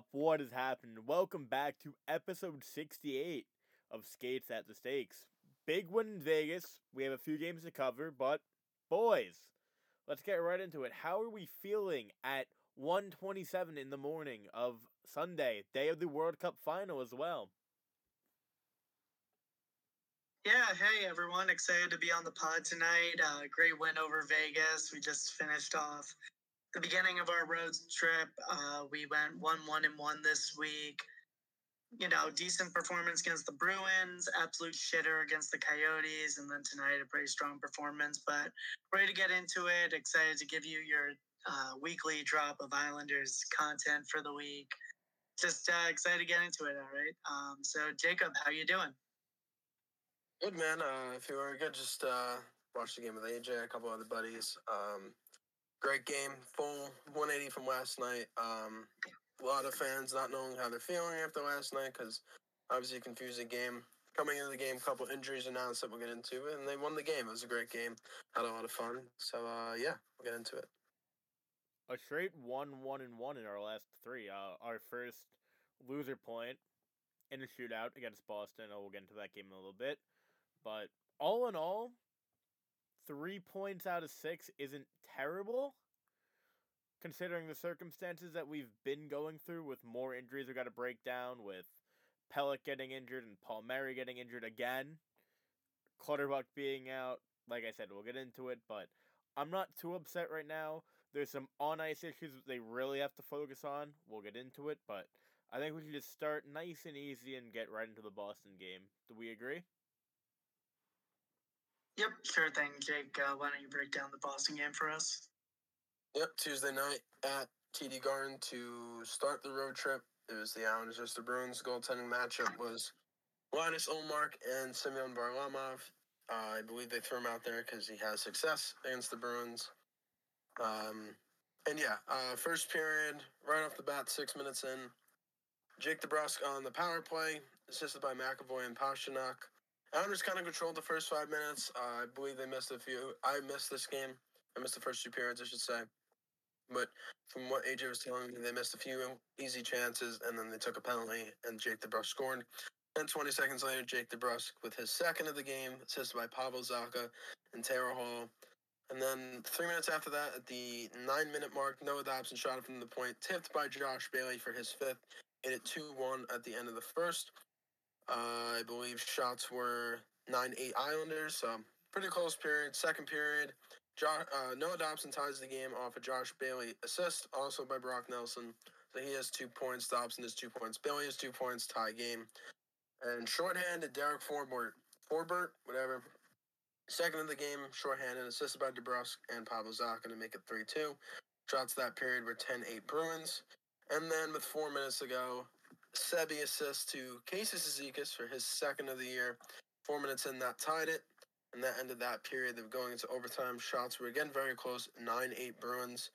What is up? What has happened? Welcome back to episode 68 of Skates at the Stakes. Big win in Vegas. We have a few games to cover, but boys, let's get right into it. How are we feeling at 127 in the morning of Sunday, day of the World Cup final as well? Yeah, hey everyone, excited to be on the pod tonight. Uh, great win over Vegas. We just finished off the beginning of our road trip. Uh, we went one one and one this week. You know, decent performance against the Bruins, absolute shitter against the Coyotes, and then tonight a pretty strong performance. But ready to get into it. Excited to give you your uh, weekly drop of Islanders content for the week. Just uh, excited to get into it. All right. Um, so Jacob, how you doing? Good man. Uh, if you were good, just uh, watch the game with AJ, a couple other buddies. Um, great game, full 180 from last night. Um, a lot of fans not knowing how they're feeling after last night because obviously a confusing game. Coming into the game, a couple injuries announced that we'll get into, and they won the game. It was a great game. Had a lot of fun. So uh, yeah, we'll get into it. A straight one, one, and one in our last three. Uh, our first loser point in a shootout against Boston. Oh, we'll get into that game in a little bit. But all in all, three points out of six isn't terrible, considering the circumstances that we've been going through with more injuries we got to break down, with Pelech getting injured and Palmieri getting injured again, Clutterbuck being out. Like I said, we'll get into it, but I'm not too upset right now. There's some on ice issues that they really have to focus on. We'll get into it, but I think we should just start nice and easy and get right into the Boston game. Do we agree? Yep, sure thing, Jake. Uh, why don't you break down the Boston game for us? Yep, Tuesday night at TD Garden to start the road trip. It was the Islanders versus the Bruins. Goaltending matchup was Linus Ullmark and Semyon Varlamov. Uh, I believe they threw him out there because he has success against the Bruins. Um, and yeah, uh, first period, right off the bat, six minutes in, Jake DeBrusk on the power play, assisted by McAvoy and Pastrnak. Islanders kind of controlled the first five minutes. Uh, I believe they missed a few. I missed this game. I missed the first two periods, I should say. But from what AJ was telling me, they missed a few easy chances, and then they took a penalty, and Jake DeBrusk scored. And 20 seconds later, Jake DeBrusk with his second of the game, assisted by Pavel Zacha and Taylor Hall. And then three minutes after that, at the nine-minute mark, Noah Dobson shot it from the point, tipped by Josh Bailey for his fifth. It 2-1 at the end of the first. I believe shots were 9 8 Islanders, so pretty close period. Second period, jo- uh, Noah Dobson ties the game off a Josh Bailey assist, also by Brock Nelson. So he has two points. Dobson has two points. Bailey has two points. Tie game. And shorthanded, Derek Forbort, Forbort, whatever. Second of the game, shorthanded, assisted by DeBrusk and Pavel Zacha to make it 3 2. Shots that period were 10 8 Bruins. And then with four minutes to go, Sebi assist to Casey Cizikas for his second of the year. Four minutes in, that tied it. And that ended that period. of going into overtime. Shots were again very close 9 8 Bruins.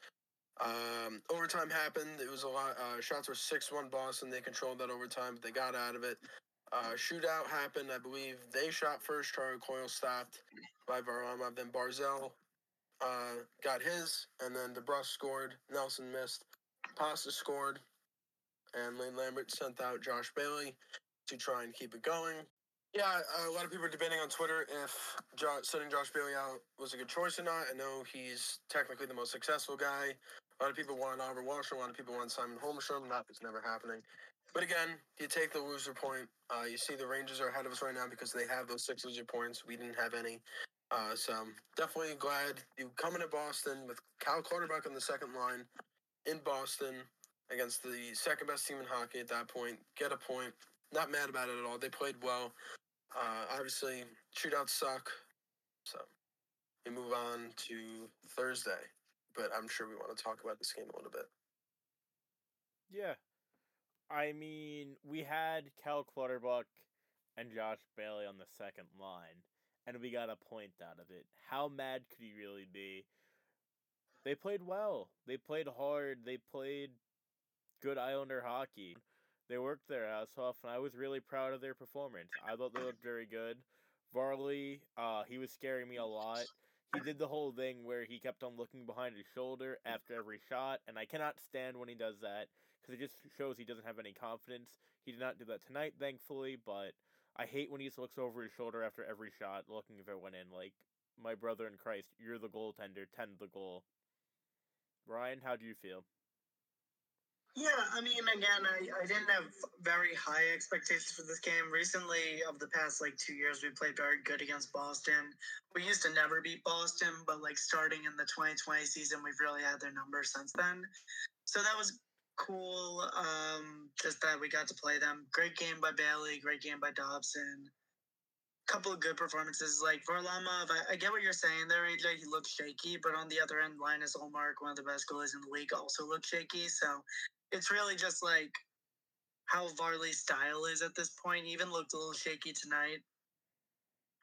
Um, overtime happened. It was a lot. Uh, shots were 6 1 Boston. They controlled that overtime, but they got out of it. Uh, shootout happened. I believe they shot first. Charlie Coyle stopped by Varlamov. Then Barzal uh, got his, and then DeBrusk scored. Nelson missed. Pasta scored and Lane Lambert sent out Josh Bailey to try and keep it going. Yeah, a lot of people are debating on Twitter if Josh, sending Josh Bailey out was a good choice or not. I know he's technically the most successful guy. A lot of people want Oliver Wahlstrom. A lot of people want Simon Holmstrom. That is never happening. But again, you take the loser point. Uh, you see the Rangers are ahead of us right now because they have those six loser points. We didn't have any. Uh, so definitely glad you come into Boston with Cal Clutterbuck on the second line in Boston against the second best team in hockey at that point. Get a point. Not mad about it at all. They played well. Uh, obviously, shootouts suck. So we move on to Thursday. But I'm sure we want to talk about this game a little bit. Yeah. I mean, we had Cal Clutterbuck and Josh Bailey on the second line, and we got a point out of it. How mad could he really be? They played well. They played hard. They played good Islander hockey. They worked their ass off, and I was really proud of their performance. I thought they looked very good. Varley, uh, he was scaring me a lot. He did the whole thing where he kept on looking behind his shoulder after every shot, and I cannot stand when he does that because it just shows he doesn't have any confidence. He did not do that tonight, thankfully, but I hate when he just looks over his shoulder after every shot, looking if it went in. Like, my brother in Christ, you're the goaltender, tend the goal. Ryan, how do you feel? Yeah, I mean, again, I, I didn't have very high expectations for this game. Recently, of the past like two years, we played very good against Boston. We used to never beat Boston, but like starting in the 2020 season, we've really had their number since then. So that was cool. Um, just that we got to play them. Great game by Bailey. Great game by Dobson. Couple of good performances. Like Varlamov, I, I get what you're saying there, AJ. He looked shaky, but on the other end, Linus Ullmark, one of the best goalies in the league, also looked shaky. So it's really just like how Varley's style is at this point. He even looked a little shaky tonight,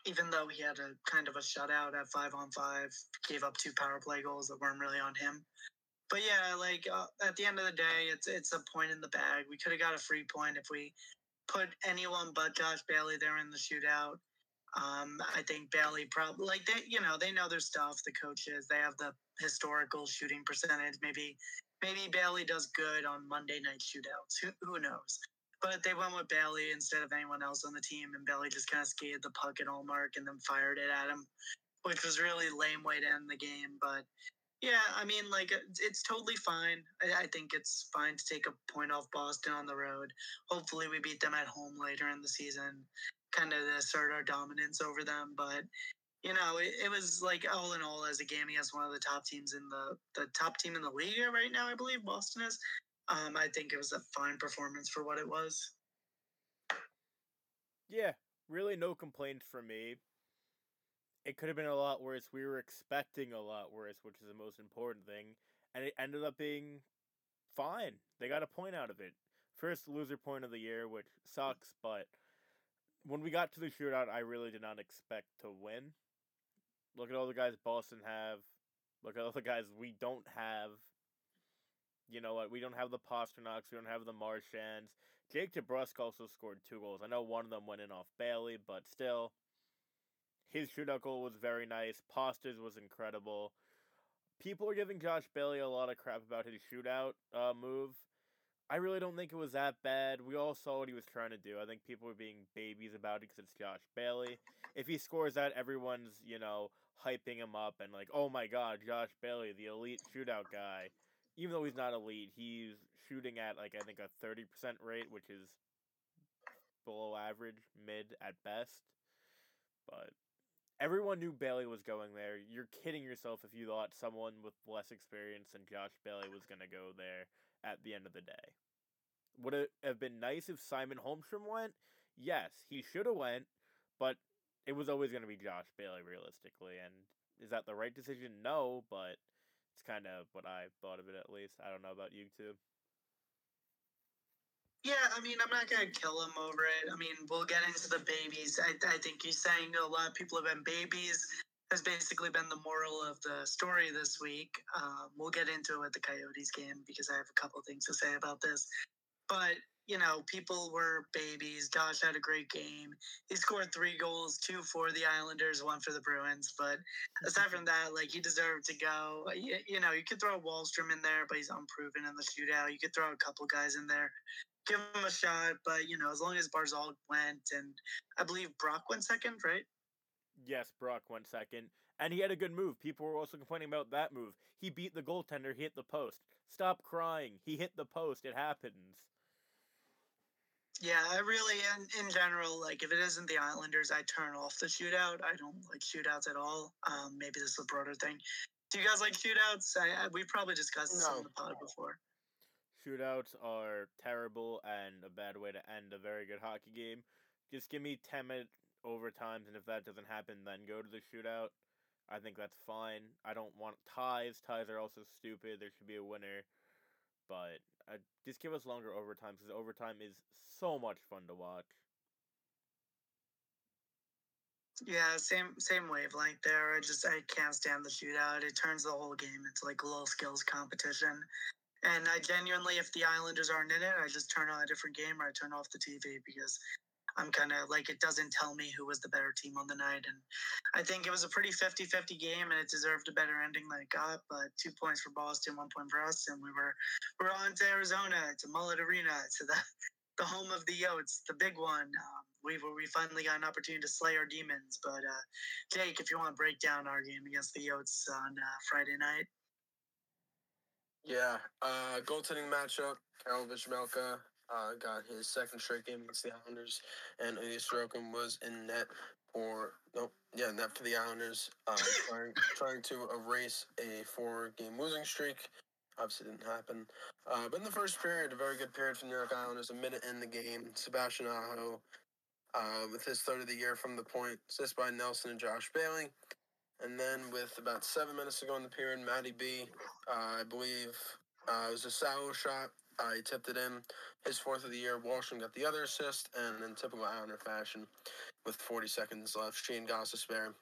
even though he had a kind of a shutout at five on five, gave up two power play goals that weren't really on him. But yeah, like uh, at the end of the day, it's it's a point in the bag. We could have got a free point if we put anyone but Josh Bailey there in the shootout. Um, I think Bailey probably like they, you know, they know their stuff. The coaches, they have the historical shooting percentage. Maybe maybe Bailey does good on Monday night shootouts. Who, who knows? But they went with Bailey instead of anyone else on the team, and Bailey just kind of skated the puck at Ullmark and then fired it at him, which was really lame way to end the game. But yeah, I mean, like uh, it's totally fine. I, I think it's fine to take a point off Boston on the road. Hopefully, we beat them at home later in the season, kind of assert our dominance over them. But you know, it, it, was like all in all as a game against one of the top teams in the the top team in the league right now. I believe Boston is. Um, I think it was a fine performance for what it was. Yeah, really no complaints from me. It could have been a lot worse. We were expecting a lot worse, which is the most important thing, and it ended up being fine. They got a point out of it. First loser point of the year, which sucks, but when we got to the shootout, I really did not expect to win. Look at all the guys Boston have. Look at all the guys we don't have. You know what? We don't have the Pastrnaks. We don't have the Marchands. Jake DeBrusk also scored two goals. I know one of them went in off Bailey, but still, his shootout goal was very nice. Pasta's was incredible. People are giving Josh Bailey a lot of crap about his shootout uh, move. I really don't think it was that bad. We all saw what he was trying to do. I think people were being babies about it because it's Josh Bailey. If he scores that, everyone's, you know, hyping him up and like, oh my god, Josh Bailey, the elite shootout guy. Even though he's not elite, he's shooting at like I think a thirty percent rate, which is below average, mid at best. But everyone knew Bailey was going there. You're kidding yourself if you thought someone with less experience than Josh Bailey was gonna go there at the end of the day. Would it have been nice if Simon Holmstrom went? Yes, he should have went, but it was always going to be Josh Bailey realistically. And is that the right decision? No, but it's kind of what I thought of it at least. I don't know about you two. Yeah, I mean, I'm not gonna kill him over it. I mean, we'll get into the babies. I, I think he's saying a lot of people have been babies has basically been the moral of the story this week. Um, we'll get into it with the Coyotes game because I have a couple things to say about this. But you know, people were babies. Josh had a great game. He scored three goals, two for the Islanders, one for the Bruins. But aside from that, like he deserved to go. You, you know, you could throw Wahlstrom in there, but he's unproven in the shootout. You could throw a couple guys in there, give him a shot. But you know, as long as Barzal went, and I believe Brock went second, right? Yes, Brock went second. And he had a good move. People were also complaining about that move. He beat the goaltender, he hit the post. Stop crying. He hit the post. It happens. Yeah, I really, in, in general, like if it isn't the Islanders, I turn off the shootout. I don't like shootouts at all. Um, maybe this is a broader thing. Do you guys like shootouts? I, I we probably discussed this no. on the pod before. Shootouts are terrible and a bad way to end a very good hockey game. Just give me 10 minute overtimes, and if that doesn't happen, then go to the shootout. I think that's fine. I don't want ties. Ties are also stupid. There should be a winner. But uh, just give us longer overtime because overtime is so much fun to watch. Yeah, same same wavelength there. I just I can't stand the shootout. It turns the whole game into like a low skills competition. And I genuinely, if the Islanders aren't in it, I just turn on a different game or I turn off the TV because I'm kind of like it doesn't tell me who was the better team on the night. And I think it was a pretty 50 50 game and it deserved a better ending than it got. But two points for Boston, one point for us. And we were, we are on to Arizona, to Mullet Arena, to the, the home of the Yotes, the big one. Um, we we finally got an opportunity to slay our demons. But uh, Jake, if you want to break down our game against the Yotes on uh, Friday night. Yeah, uh, goaltending matchup. Karel Vejmelka uh, got his second straight game against the Islanders, and Ilya Sorokin was in net for nope, yeah, net for the Islanders, uh, trying trying to erase a four-game losing streak. Obviously, didn't happen. Uh, but in the first period, a very good period for New York Islanders. A minute in the game, Sebastian Aho, uh, with his third of the year from the point, assist by Nelson and Josh Bailey. And then with about seven minutes to go in the period, Matty B, uh, I believe uh, it was a sour shot. Uh, he tipped it in. His fourth of the year, Wahlstrom got the other assist, and in typical Islander fashion, with 40 seconds left, Shane Gostisbehere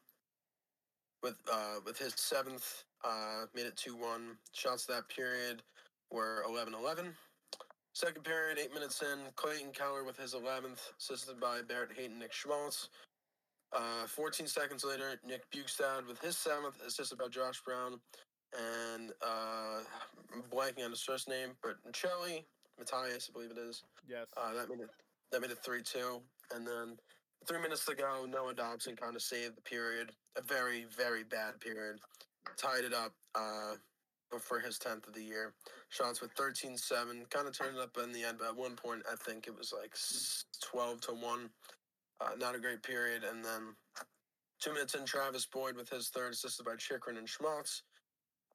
with uh, with his seventh, uh, made it 2 1. Shots that period were 11 11. Second period, eight minutes in, Clayton Keller with his 11th, assisted by Barrett Hayton, Nick Schmaltz. Uh, 14 seconds later, Nick Bjugstad with his seventh, assisted by Josh Brown. And uh, blanking on his first name, but Chelly, Matthias, I believe it is. Yes. Uh, that made it that made it three two, and then three minutes to go, Noah Dobson kind of saved the period. A very very bad period, tied it up. Uh, for his tenth of the year, shots with 13-7, kind of turned it up in the end. But at one point, I think it was like twelve to one. Uh, not a great period, and then two minutes in, Travis Boyd with his third, assisted by Chychrun and Schmaltz.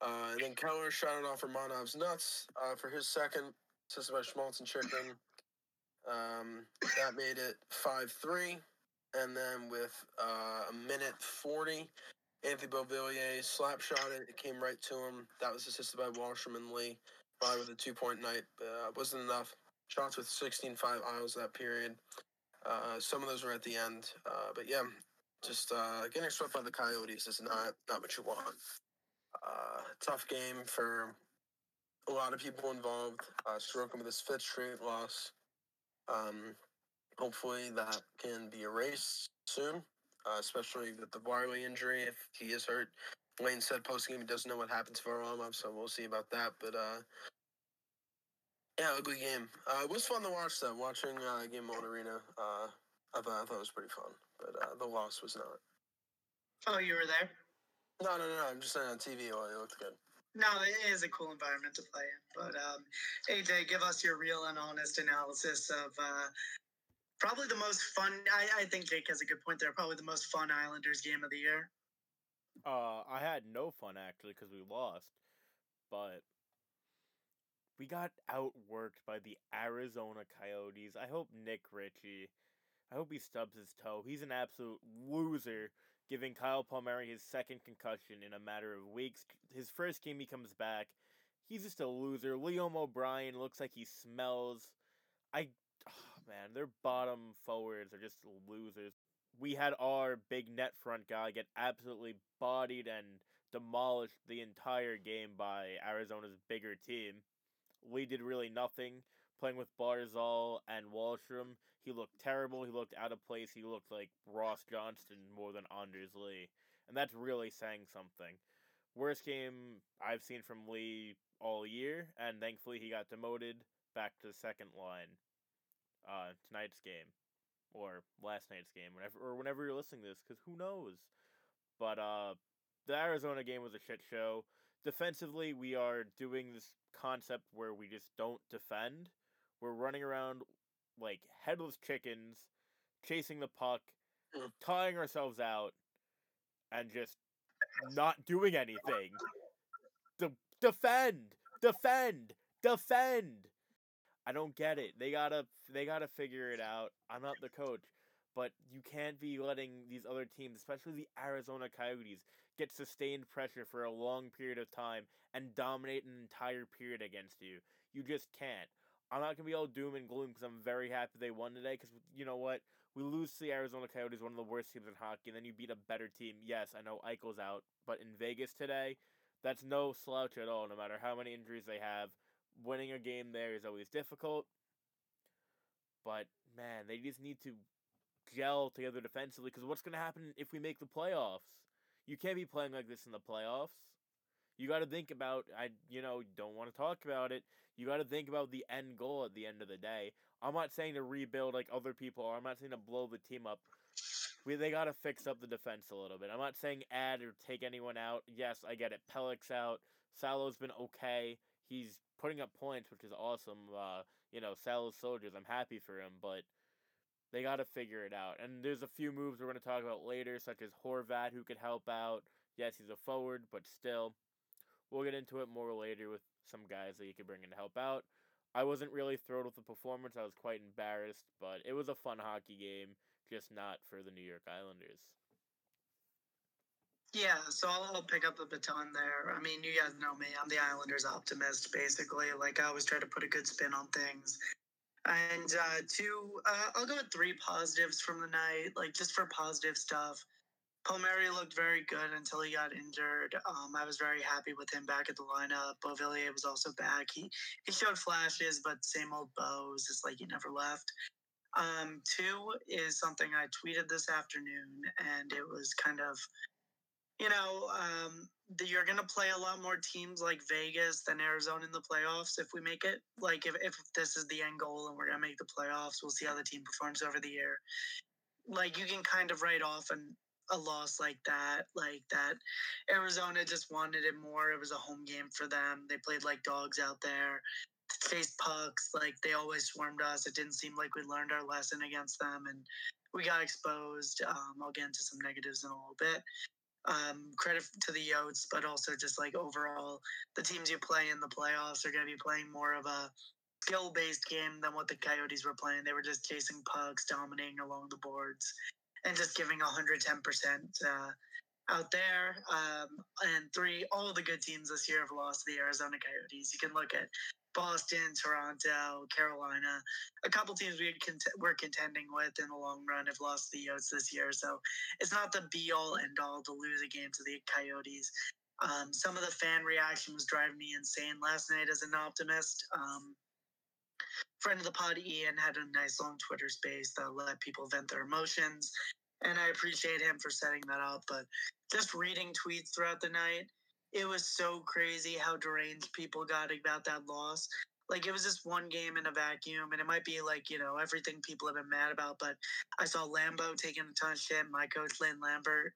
Uh, and then Keller shot it off Romanov's nuts uh, for his second, assisted by Schmaltz and Chychrun. Um, that made it 5 3. And then with uh, a minute 40, Anthony Beauvillier slap shot it. It came right to him. That was assisted by Wahlstrom and Lee. Probably with a two point night. Uh, wasn't enough. Shots with 16 5 Isles that period. Uh, some of those were at the end. Uh, but yeah, just getting swept by the Coyotes is not, not what you want. Uh, tough game for a lot of people involved. Uh, Sorokin with his fifth straight loss. Um, hopefully that can be erased soon, uh, especially with the Varley injury if he is hurt. Lane said post game he doesn't know what happens for Varlamov, so we'll see about that. But uh, yeah, ugly game. Uh, it was fun to watch though. Watching uh, game on arena, uh, I thought I thought it was pretty fun, but uh, the loss was not. Oh, you were there? No, no, no. I'm just saying on TV. Well, it looked good. No, it is a cool environment to play in. But um, AJ, give us your real and honest analysis of uh, probably the most fun. I, I think Jake has a good point there. Probably the most fun Islanders game of the year. Uh, I had no fun actually because we lost, but we got outworked by the Arizona Coyotes. I hope Nick Ritchie, I hope he stubs his toe. He's an absolute loser giving Kyle Palmieri his second concussion in a matter of weeks. His first game he comes back. He's just a loser. Liam O'Brien looks like he smells. I oh man, their bottom forwards are just losers. We had our big net front guy get absolutely bodied and demolished the entire game by Arizona's bigger team. We did really nothing playing with Barzal and Wahlstrom. He looked terrible. He looked out of place. He looked like Ross Johnston more than Anders Lee. And that's really saying something. Worst game I've seen from Lee all year, and thankfully he got demoted back to the second line uh, tonight's game. Or last night's game, whenever or whenever you're listening to this, because who knows? But uh, the Arizona game was a shit show. Defensively, we are doing this concept where we just don't defend. We're running around like headless chickens, chasing the puck, Mm. tying ourselves out, and just not doing anything. De- defend, defend, defend. I don't get it. They gotta, they gotta figure it out. I'm not the coach, but you can't be letting these other teams, especially the Arizona Coyotes, get sustained pressure for a long period of time and dominate an entire period against you. You just can't. I'm not gonna be all doom and gloom because I'm very happy they won today. Because you know what, we lose to the Arizona Coyotes, one of the worst teams in hockey, and then you beat a better team. Yes, I know Eichel's out, but in Vegas today, that's no slouch at all. No matter how many injuries they have, winning a game there is always difficult. But man, they just need to gel together defensively. Because what's to happen if we make the playoffs? You can't be playing like this in the playoffs. You got to think about I you know don't want to talk about it. You got to think about the end goal at the end of the day. I'm not saying to rebuild like other people are. I'm not saying to blow the team up. We they got to fix up the defense a little bit. I'm not saying add or take anyone out. Yes, I get it. Pelech's out. Salo's been okay. He's putting up points, which is awesome. Uh, you know, Salo's soldiers. I'm happy for him, but they got to figure it out. And there's a few moves we're going to talk about later, such as Horvat, who could help out. Yes, he's a forward, but still, we'll get into it more later with some guys that you could bring in to help out. I wasn't really thrilled with the performance. I was quite embarrassed, but it was a fun hockey game, just not for the New York Islanders. Yeah, so I'll, I'll pick up the baton there. I mean, you guys know me. I'm the Islanders optimist, basically. Like, I always try to put a good spin on things. And uh, two, uh, I'll go with three positives from the night, like just for positive stuff. Palmieri looked very good until he got injured. Um, I was very happy with him back at the lineup. Beauvillier was also back. He he showed flashes, but same old Bows. It's like he never left. Um, two is something I tweeted this afternoon, and it was kind of, you know, um, you're going to play a lot more teams like Vegas than Arizona in the playoffs if we make it. Like, if, if this is the end goal and we're going to make the playoffs, we'll see how the team performs over the year. Like, you can kind of write off an, a loss like that, like that. Arizona just wanted it more. It was a home game for them. They played like dogs out there, faced pucks. Like, they always swarmed us. It didn't seem like we learned our lesson against them. And we got exposed. Um, I'll get into some negatives in a little bit um, credit to the Yotes, but also just like overall, the teams you play in the playoffs are going to be playing more of a skill based game than what the Coyotes were playing. They were just chasing pucks, dominating along the boards, and just giving 110% uh, out there. Um, and three, all the good teams this year have lost to the Arizona Coyotes. You can look at Boston, Toronto, Carolina, a couple teams we cont- we're contending with in the long run have lost the Yotes this year. So it's not the be all end all to lose a game to the Coyotes. Um, some of the fan reaction was driving me insane last night as an optimist. Um, friend of the pod, Ian, had a nice long Twitter space that let people vent their emotions. And I appreciate him for setting that up. But just reading tweets throughout the night, it was so crazy how deranged people got about that loss. Like it was just one game in a vacuum, and it might be like you know everything people have been mad about. But I saw Lambo taking a ton of shit. My coach Lane Lambert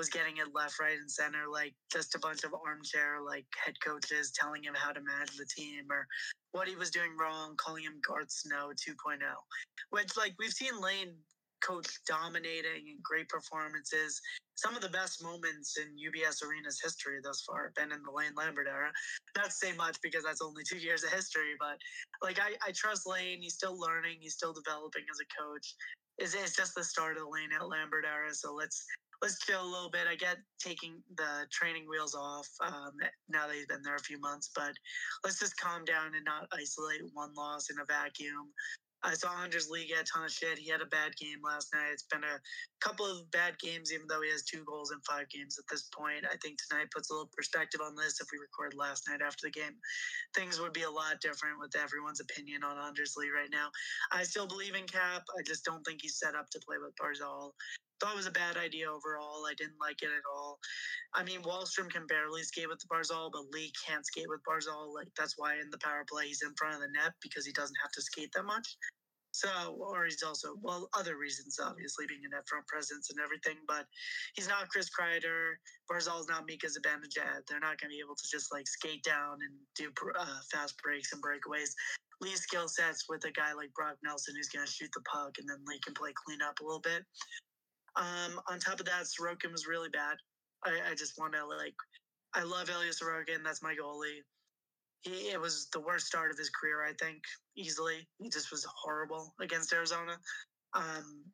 was getting it left, right, and center. Like just a bunch of armchair like head coaches telling him how to manage the team or what he was doing wrong, calling him Garth Snow 2.0. Which like we've seen Lane coach dominating and great performances. Some of the best moments in UBS Arena's history thus far have been in the Lane Lambert era. Not to say much because that's only two years of history, but like I, I trust Lane. He's still learning. He's still developing as a coach. It's, it's just the start of the Lane at Lambert era. So let's let's chill a little bit. I get taking the training wheels off um, now that he's been there a few months, but let's just calm down and not isolate one loss in a vacuum. I saw Anders Lee get a ton of shit. He had a bad game last night. It's been a couple of bad games, even though he has two goals in five games at this point. I think tonight puts a little perspective on this. If we record last night after the game, things would be a lot different with everyone's opinion on Anders Lee right now. I still believe in Cap. I just don't think he's set up to play with Barzal. Thought it was a bad idea overall. I didn't like it at all. I mean, Wahlstrom can barely skate with Barzal, but Lee can't skate with Barzal. Like that's why in the power play he's in front of the net because he doesn't have to skate that much. So, or he's also well, other reasons obviously being a net front presence and everything, but he's not Chris Kreider. Barzal's not Mika Zibanejad. They're not going to be able to just like skate down and do uh, fast breaks and breakaways. Lee's skill sets with a guy like Brock Nelson who's going to shoot the puck and then Lee can play clean up a little bit. Um, on top of that, Sorokin was really bad. I, I just want to like, I love Elias Sorokin. That's my goalie. He, it was the worst start of his career, I think, easily. He just was horrible against Arizona. Um,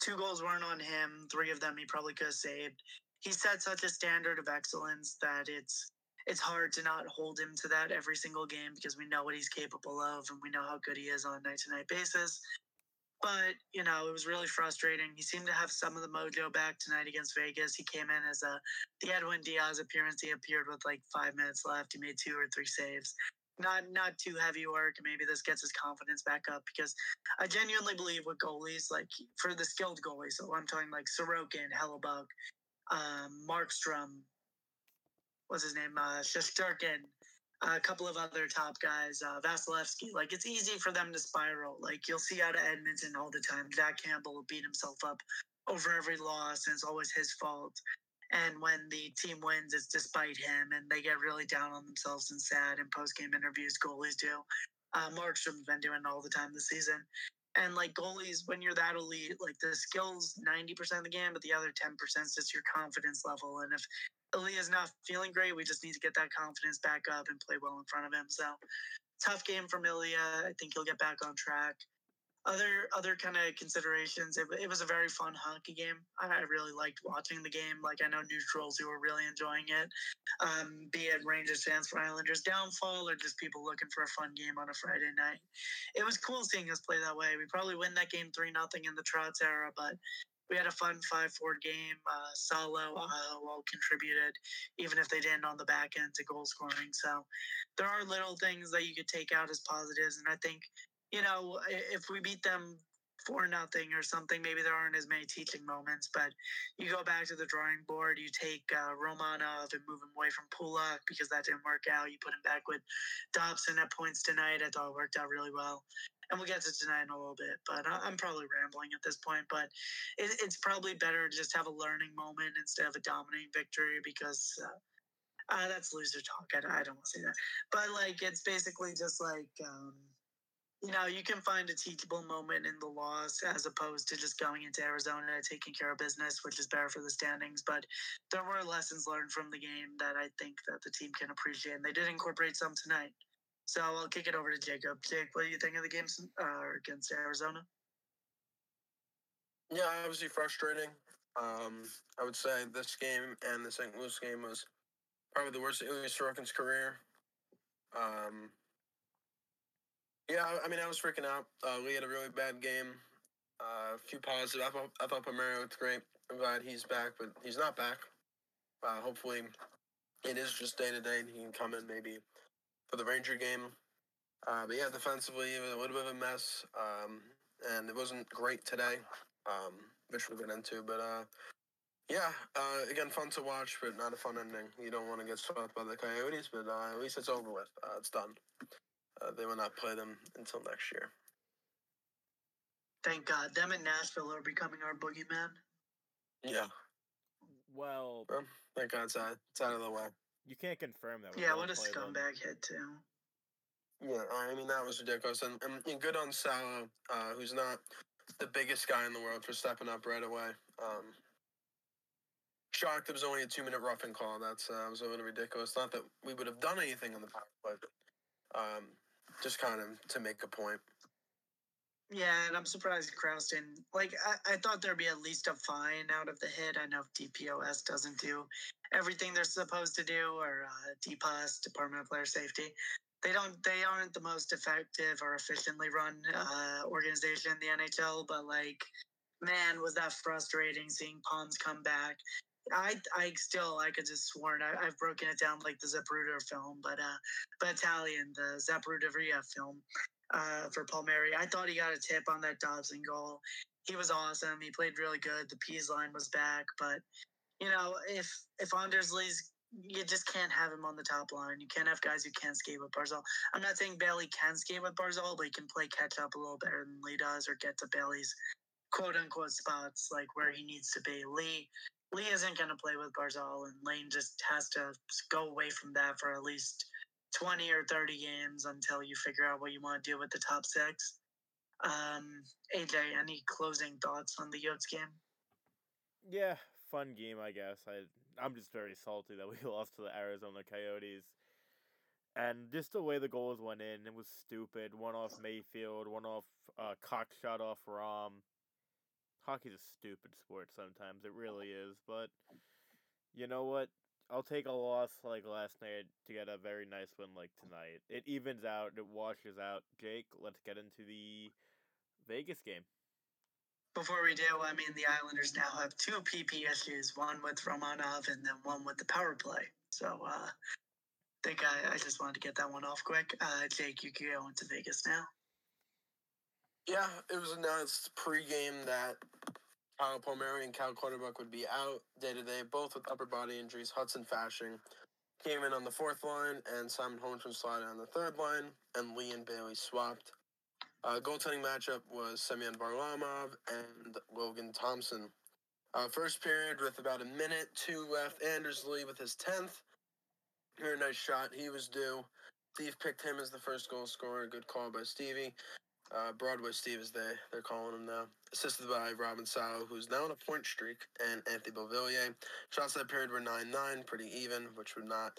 two goals weren't on him. Three of them he probably could have saved. He set such a standard of excellence that it's it's hard to not hold him to that every single game because we know what he's capable of and we know how good he is on a night to night basis. But, you know, it was really frustrating. He seemed to have some of the mojo back tonight against Vegas. He came in as a the Edwin Diaz appearance. He appeared with like five minutes left. He made two or three saves. not not too heavy work. Maybe this gets his confidence back up because I genuinely believe with goalies, like for the skilled goalies, so I'm talking like Sorokin, Hellebuyck, um, Markstrom, what's his name, uh, a couple of other top guys, uh, Vasilevskiy. Like it's easy for them to spiral. Like you'll see out of Edmonton all the time. Jack Campbell will beat himself up over every loss, and it's always his fault. And when the team wins, it's despite him, and they get really down on themselves and sad in post game interviews. Goalies do. Uh, Markstrom's been doing all the time this season. And like goalies, when you're that elite, like the skills 90% of the game, but the other 10% is just your confidence level. And if Ilya's not feeling great, we just need to get that confidence back up and play well in front of him. So tough game from Ilya. I think he'll get back on track other other kind of considerations. It, it, was a very fun hockey game. I really liked watching the game. Like I know neutrals who were really enjoying it, um, be it Rangers fans for Islanders downfall or just people looking for a fun game on a Friday night. It was cool seeing us play that way. We probably win that game three nothing in the Trotz era, but. We had a fun five-four game. Uh, Salo uh, well contributed, even if they didn't on the back end to goal scoring. So there are little things that you could take out as positives, and I think you know, if we beat them for nothing or something, maybe there aren't as many teaching moments. But you go back to the drawing board, you take uh, Romanov and move him away from Pulock because that didn't work out. You put him back with Dobson at points tonight. I thought it worked out really well. And we'll get to tonight in a little bit, but I'm probably rambling at this point. But it, it's probably better to just have a learning moment instead of a dominating victory because uh, uh, that's loser talk. I, I don't want to say that, but like it's basically just like um, you know, you can find a teachable moment in the loss as opposed to just going into Arizona taking care of business, which is better for the standings. But there were lessons learned from the game that I think that the team can appreciate, and they did incorporate some tonight. So I'll kick it over to Jacob. Jake, what do you think of the game uh, against Arizona? Yeah, obviously frustrating. Um, I would say this game and the St. Louis game was probably the worst Ilya Sorokin's career. Um, yeah, I mean, I was freaking out. Uh, Lee had a really bad game. Uh, a few positives. I thought, I thought Palmieri looked great. I'm glad he's back, but he's not back. Uh, hopefully, it is just day to day, and he can come in maybe for the Ranger game. Uh, but yeah, defensively, it was a little bit of a mess, um, and it wasn't great today, um, which we'll get into. But uh, yeah, uh, again, fun to watch, but not a fun ending. You don't want to get swept by the Coyotes, but uh, at least it's over with. Uh, it's done. Uh, they will not play them until next year. Thank God. Them in Nashville are becoming our boogeyman. Yeah. Well, well thank God it's out, it's out of the way. You can't confirm that. Yeah, what a scumbag them. hit, too. Yeah, I mean, that was ridiculous. And, and good on Salo, uh, who's not the biggest guy in the world for stepping up right away. Um, shocked it was only a two minute roughing call. That's uh, was a little ridiculous. Not that we would have done anything on the power play, but um, just kind of to make a point. Yeah, and I'm surprised didn't. Like, I, I thought there'd be at least a fine out of the hit. I know if DPOS doesn't do everything they're supposed to do, or uh, DPOS, Department of Player Safety. They don't. They aren't the most effective or efficiently run uh, organization in the NHL. But like, man, was that frustrating seeing Palms come back I I still I could just sworn I, have broken it down like the Zapruder film, but uh, but Italian the Zapruderia film uh, for Palmieri. I thought he got a tip on that Dobson goal. He was awesome. He played really good. The Peas line was back, but you know if if Anders Lee's you just can't have him on the top line. You can't have guys who can't skate with Barzal. I'm not saying Bailey can skate with Barzal, but he can play catch up a little better than Lee does, or get to Bailey's quote unquote spots like where he needs to be. Lee Lee isn't going to play with Barzal, and Lane just has to go away from that for at least 20 or 30 games until you figure out what you want to do with the top six. Um, AJ, any closing thoughts on the Yotes game? Yeah, fun game, I guess. I I'm just very salty that we lost to the Arizona Coyotes. And just the way the goals went in, it was stupid. One off Mayfield, one off uh, cock shot off Rom hockey's a stupid sport sometimes. It really is. But you know what? I'll take a loss like last night to get a very nice win like tonight. It evens out. It washes out. Jake, let's get into the Vegas game. Before we do, I mean, the Islanders now have two PP issues one with Romanov and then one with the power play. So uh, I think I, I just wanted to get that one off quick. Uh, Jake, you can go into Vegas now. Yeah, it was announced pre-game that Kyle Palmieri and Cal Clutterbuck would be out day to day, both with upper body injuries. Hudson Fasching came in on the fourth line, and Simon Holmstrom slided on the third line, and Lee and Bailey swapped. Uh, goaltending matchup was Semyon Varlamov and Logan Thompson. Uh, first period with about a minute, two left. Anders Lee with his 10th. Very nice shot. He was due. Steve picked him as the first goal scorer. Good call by Stevie. Uh, Broadway Steve is they they're calling him now. Assisted by Robin Salo, who's now on a point streak, and Anthony Beauvillier. Shots that period were 9-9, pretty even, which would not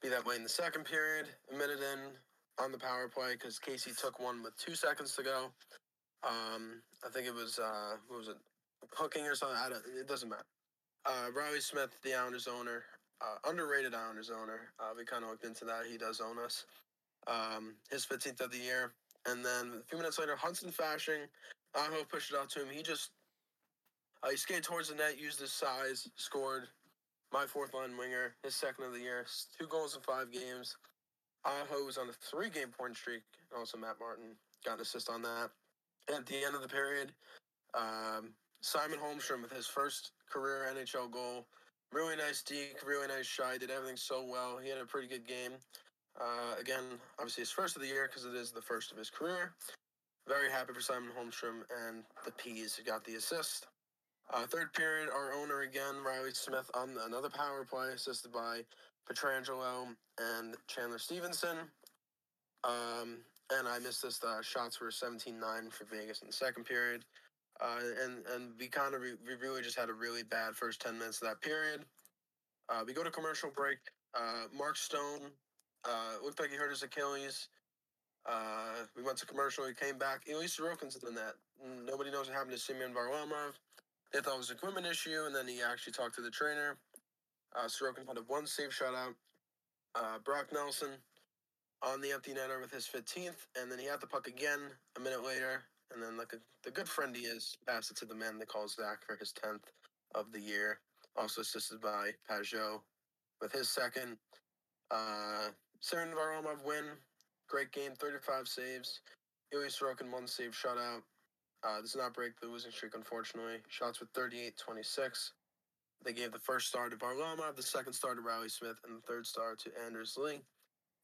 be that way in the second period. A minute in on the power play because Casey took one with two seconds to go. Um, I think it was uh, what was it, hooking or something. I don't, it doesn't matter. Uh, Riley Smith, the Islanders owner, uh, underrated Islanders owner. Uh, we kind of looked into that. He does own us. Um, his 15th of the year. And then a few minutes later, Hudson Fasching, Aho pushed it out to him. He just uh, he skated towards the net, used his size, scored. My fourth line winger, his second of the year, two goals in five games. Aho was on a three game point streak. Also, Matt Martin got an assist on that. And at the end of the period, um, Simon Holmstrom with his first career NHL goal. Really nice deke, really nice shy, did everything so well. He had a pretty good game. Uh, again, obviously his first of the year because it is the first of his career. Very happy for Simon Holmstrom and the Peas who got the assist. Uh, third period, our owner again, Riley Smith, on another power play, assisted by Pietrangelo and Chandler Stephenson. Um, and I missed this. The shots were 17-9 for Vegas in the second period. Uh, and and we kind of re- we really just had a really bad first 10 minutes of that period. Uh, we go to commercial break. Uh, Mark Stone uh, looked like he hurt his Achilles. Uh, we went to commercial. He came back. Ilya Sorokin's in that. Nobody knows what happened to Semyon Varlamov. They thought it was an equipment issue, and then he actually talked to the trainer. Uh, Sorokin had one save shutout. Uh, Brock Nelson on the empty netter with his 15th, and then he had the puck again a minute later. And then, like the good friend he is, passed it to the man they call Zach for his 10th of the year. Also assisted by Pageau with his second. Uh, Semyon Varlamov win. Great game, 35 saves. Ilya Sorokin, one save shutout. Uh, does not break the losing streak, unfortunately. Shots with 38 26. They gave the first star to Varlamov, the second star to Riley Smith, and the third star to Anders Lee.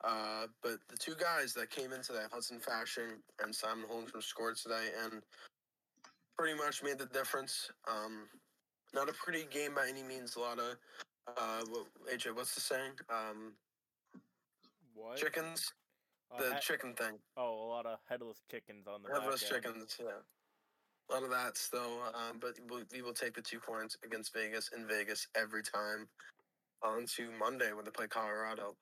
Uh, but the two guys that came into that, Hudson Fasching and Simon Holmstrom, scored today and pretty much made the difference. Um, not a pretty game by any means. A lot of, uh, AJ, what's the saying? Um, What? chickens? Uh, The he- chicken thing. oh, a lot of headless chickens on the Headless chickens, yeah. A lot of that still, um, but we, we will take the two points against Vegas in Vegas every time on to Monday when they play Colorado.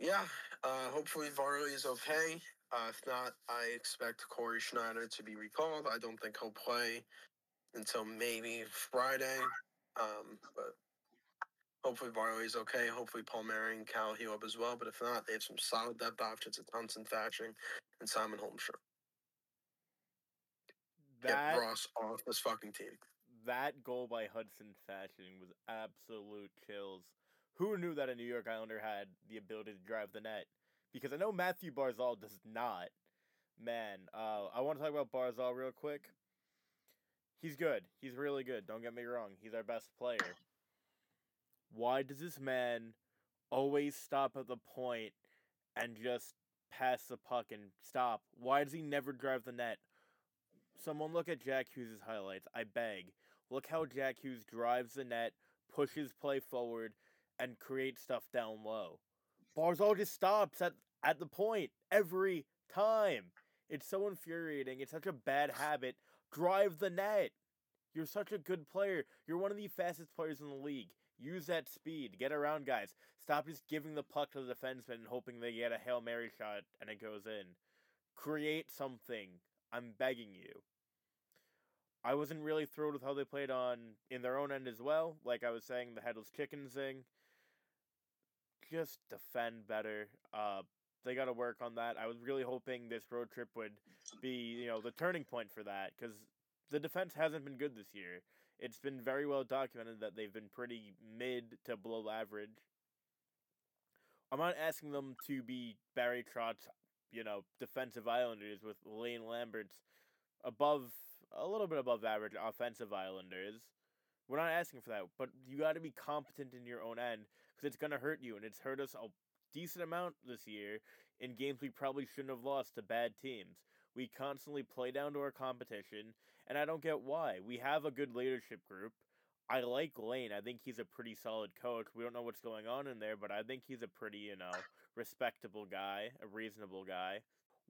Yeah, uh, hopefully Varley is okay. Uh, if not, I expect Cory Schneider to be recalled. I don't think he'll play until maybe Friday. Um, but hopefully Varley's okay. Hopefully Palmieri and Cal heal up as well. But if not, they have some solid depth options at Thompson Thatching and Simon Holmstrom. Get That Ross off this fucking team. that goal by Hudson Fasching was absolute chills. Who knew that a New York Islander had the ability to drive the net? Because I know Mathew Barzal does not. Man, uh, I want to talk about Barzal real quick. He's good. He's really good. Don't get me wrong. He's our best player. Why does this man always stop at the point and just pass the puck and stop? Why does he never drive the net? Someone look at Jack Hughes' highlights. I beg. Look how Jack Hughes drives the net, pushes play forward, and creates stuff down low. Barzal just stops at, at the point every time. It's so infuriating. It's such a bad habit. Drive the net. You're such a good player. You're one of the fastest players in the league. Use that speed. Get around guys. Stop just giving the puck to the defenseman and hoping they get a Hail Mary shot and it goes in. Create something. I'm begging you. I wasn't really thrilled with how they played on in their own end as well. Like I was saying, the headless chicken thing. Just defend better. Uh, they got to work on that. I was really hoping this road trip would be, you know, the turning point for that because the defense hasn't been good this year. It's been very well documented that they've been pretty mid to below average. I'm not asking them to be Barry Trotz, you know, defensive Islanders with Lane Lambert's above a little bit above average offensive Islanders. We're not asking for that, but you got to be competent in your own end because it's gonna hurt you, and it's hurt us a decent amount this year in games we probably shouldn't have lost to bad teams. We constantly play down to our competition, and I don't get why. We have a good leadership group. I like Lane. I think he's a pretty solid coach. We don't know what's going on in there, but I think he's a pretty, you know, respectable guy, a reasonable guy.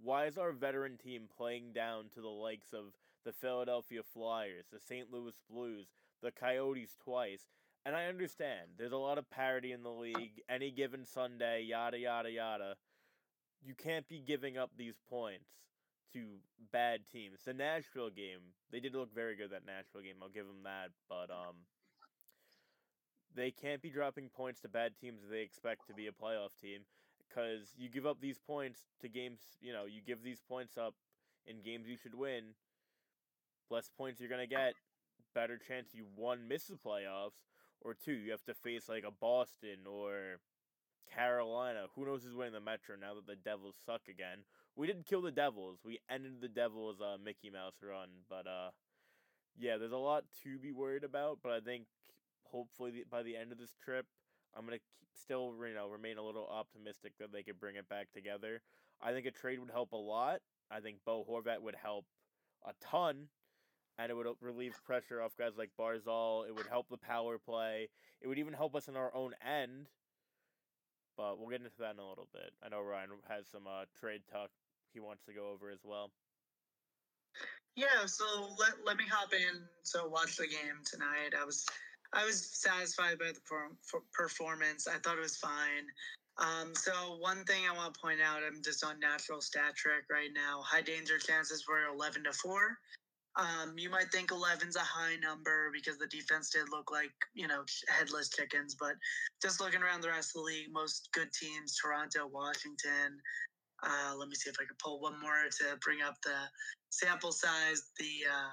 Why is our veteran team playing down to the likes of the Philadelphia Flyers, the St. Louis Blues, the Coyotes twice? And I understand there's a lot of parity in the league, any given Sunday, yada, yada, yada. You can't be giving up these points to bad teams. The Nashville game, they did look very good that Nashville game. I'll give them that, but um they can't be dropping points to bad teams if they expect to be a playoff team cuz you give up these points to games, you know, you give these points up in games you should win. Less points you're going to get, better chance you one miss the playoffs or two you have to face like a Boston or Carolina. Who knows who's winning the Metro now that the Devils suck again? We didn't kill the Devils. We ended the Devils' uh, Mickey Mouse run. But uh, yeah, there's a lot to be worried about. But I think hopefully by the end of this trip, I'm gonna still you know remain a little optimistic that they could bring it back together. I think a trade would help a lot. I think Bo Horvat would help a ton, and it would relieve pressure off guys like Barzal. It would help the power play. It would even help us in our own end but we'll get into that in a little bit. I know Ryan has some uh, trade talk he wants to go over as well. Yeah, so let, let me hop in. So watch the game tonight. I was I was satisfied by the per- performance. I thought it was fine. Um, so one thing I want to point out, I'm just on natural stat trick right now. High danger chances were 11 to four. Um, you might think 11's a high number because the defense did look like, you know, headless chickens. But just looking around the rest of the league, most good teams, Toronto, Washington. Uh, let me see if I can pull one more to bring up the sample size. The uh,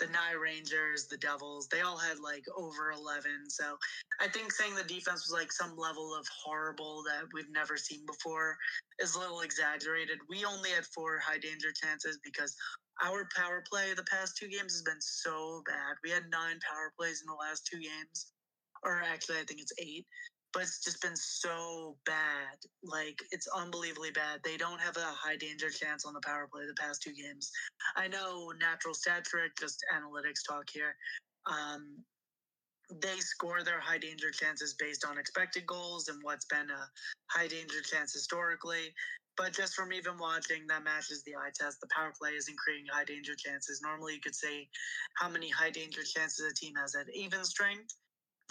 the Nye Rangers, the Devils, they all had like over 11. So I think saying the defense was like some level of horrible that we've never seen before is a little exaggerated. We only had four high danger chances because our power play the past two games has been so bad. We had nine power plays in the last two games, or actually, I think it's eight. But it's just been so bad. Like it's unbelievably bad. They don't have a high danger chance on the power play the past two games. I know natural stat trick, just analytics talk here. Um, they score their high danger chances based on expected goals and what's been a high danger chance historically. But just from even watching, that matches the eye test. The power play isn't creating high danger chances. Normally, you could say how many high danger chances a team has at even strength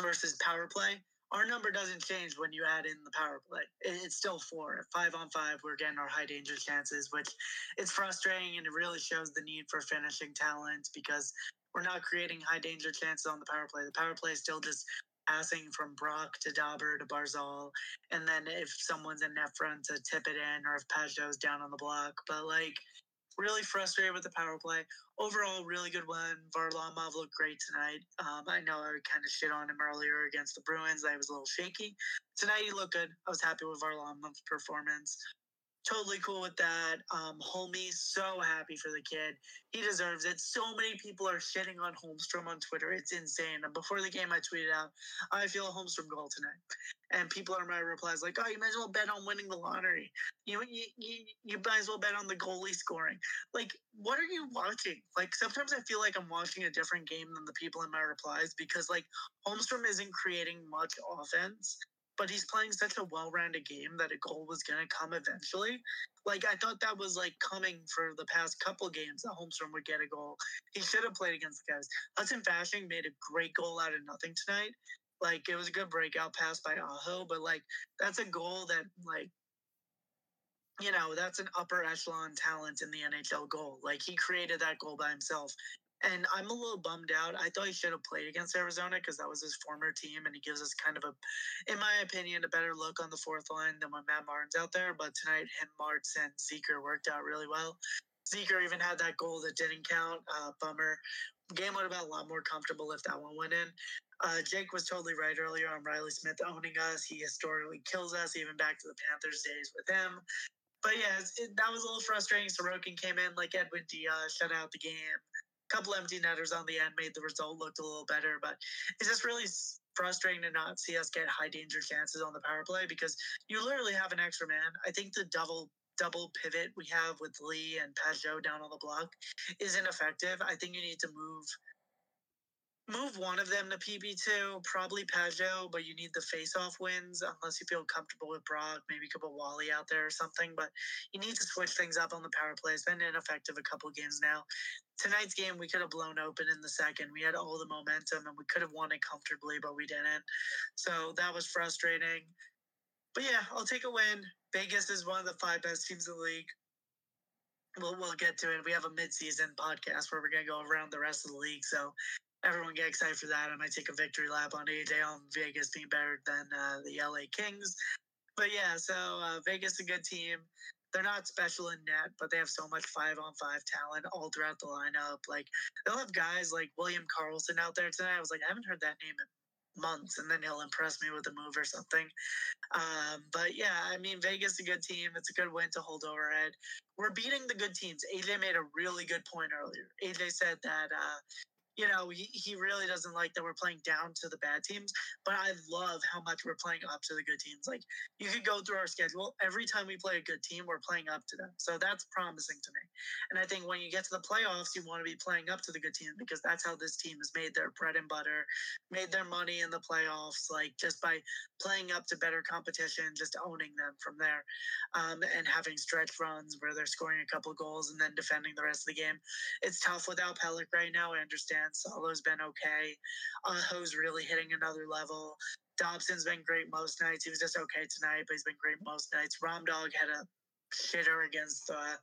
versus power play. Our number doesn't change when you add in the power play. It's still four. Five on five, we're getting our high danger chances, which is frustrating and it really shows the need for finishing talent because we're not creating high danger chances on the power play. The power play is still just passing from Brock to Dobber to Barzal, and then if someone's in net front to tip it in, or if Pageau's down on the block. But like, really frustrated with the power play. Overall, really good one. Varlamov looked great tonight. Um, I know I kind of shit on him earlier against the Bruins. I was a little shaky. Tonight he looked good. I was happy with Varlamov's performance totally cool with that. Um, so happy for the kid. He deserves it. So many people are shitting on Holmstrom on Twitter. It's insane. And before the game, I tweeted out, I feel a Holmstrom goal tonight. And people are my replies like, oh, you might as well bet on winning the lottery. You, you, you, you might as well bet on the goalie scoring. Like, what are you watching? Like, sometimes I feel like I'm watching a different game than the people in my replies because, like, Holmstrom isn't creating much offense but he's playing such a well-rounded game that a goal was going to come eventually. Like I thought that was like coming for the past couple games that Holmstrom would get a goal. He should have played against the guys. Hudson Fasching made a great goal out of nothing tonight. Like it was a good breakout pass by Aho, but like that's a goal that like you know that's an upper echelon talent in the NHL goal. Like he created that goal by himself. And I'm a little bummed out. I thought he should have played against Arizona because that was his former team, and he gives us kind of a, in my opinion, a better look on the fourth line than when Matt Martin's out there. But tonight, him, Martz, and Zeker worked out really well. Zeker even had that goal that didn't count. Uh, bummer. Game would have been a lot more comfortable if that one went in. Uh, Jake was totally right earlier on Reilly Smith owning us. He historically kills us, even back to the Panthers days with him. But yeah, it, that was a little frustrating. Sorokin came in like Edwin Diaz, shut out the game. Couple empty netters on the end made the result look a little better, but it's just really frustrating to not see us get high danger chances on the power play because you literally have an extra man. I think the double double pivot we have with Lee and Pageau down on the block is ineffective. I think you need to move move one of them to PP2, probably Pageau, but you need the face-off wins unless you feel comfortable with Brock. Maybe you could put Wally out there or something, but you need to switch things up on the power play. It's been ineffective a couple games now. Tonight's game, we could have blown open in the second. We had all the momentum and we could have won it comfortably, but we didn't. So that was frustrating. But yeah, I'll take a win. Vegas is one of the five best teams in the league. We'll, we'll get to it. We have a midseason podcast where we're going to go around the rest of the league. So everyone get excited for that. I might take a victory lap on AJ on Vegas being better than uh, the LA Kings. But yeah, so uh, Vegas a good team. They're not special in net, but they have so much five on five talent all throughout the lineup. Like they'll have guys like William Karlsson out there tonight. I was like, I haven't heard that name in months, and then he'll impress me with a move or something. Um, but yeah, I mean, Vegas a good team. It's a good win to hold overhead. We're beating the good teams. AJ made a really good point earlier. AJ said that uh, you know, he, he really doesn't like that we're playing down to the bad teams, but I love how much we're playing up to the good teams. Like, you could go through our schedule. Every time we play a good team, we're playing up to them. So that's promising to me. And I think when you get to the playoffs, you want to be playing up to the good teams because that's how this team has made their bread and butter, made their money in the playoffs, like just by playing up to better competition, just owning them from there, um, and having stretch runs where they're scoring a couple goals and then defending the rest of the game. It's tough without Pelech right now. I understand Salo's been okay. Aho's really hitting another level. Dobson's been great most nights. He was just okay tonight, but he's been great most nights. Dog had a shitter against uh,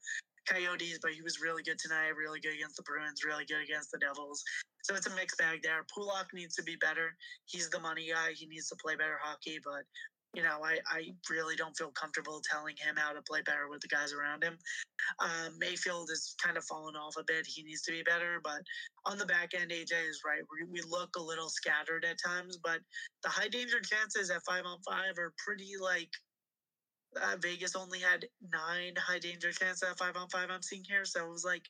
Coyotes, but he was really good tonight. Really good against the Bruins. Really good against the Devils. So it's a mixed bag there. Pulock needs to be better. He's the money guy. He needs to play better hockey, but you know, I, I really don't feel comfortable telling him how to play better with the guys around him. Um, Mayfield has kind of fallen off a bit. He needs to be better. But on the back end, AJ is right. We, we look a little scattered at times, but the high danger chances at five on five are pretty like uh, Vegas only had nine high danger chances at five on five. I'm seeing here, so it was like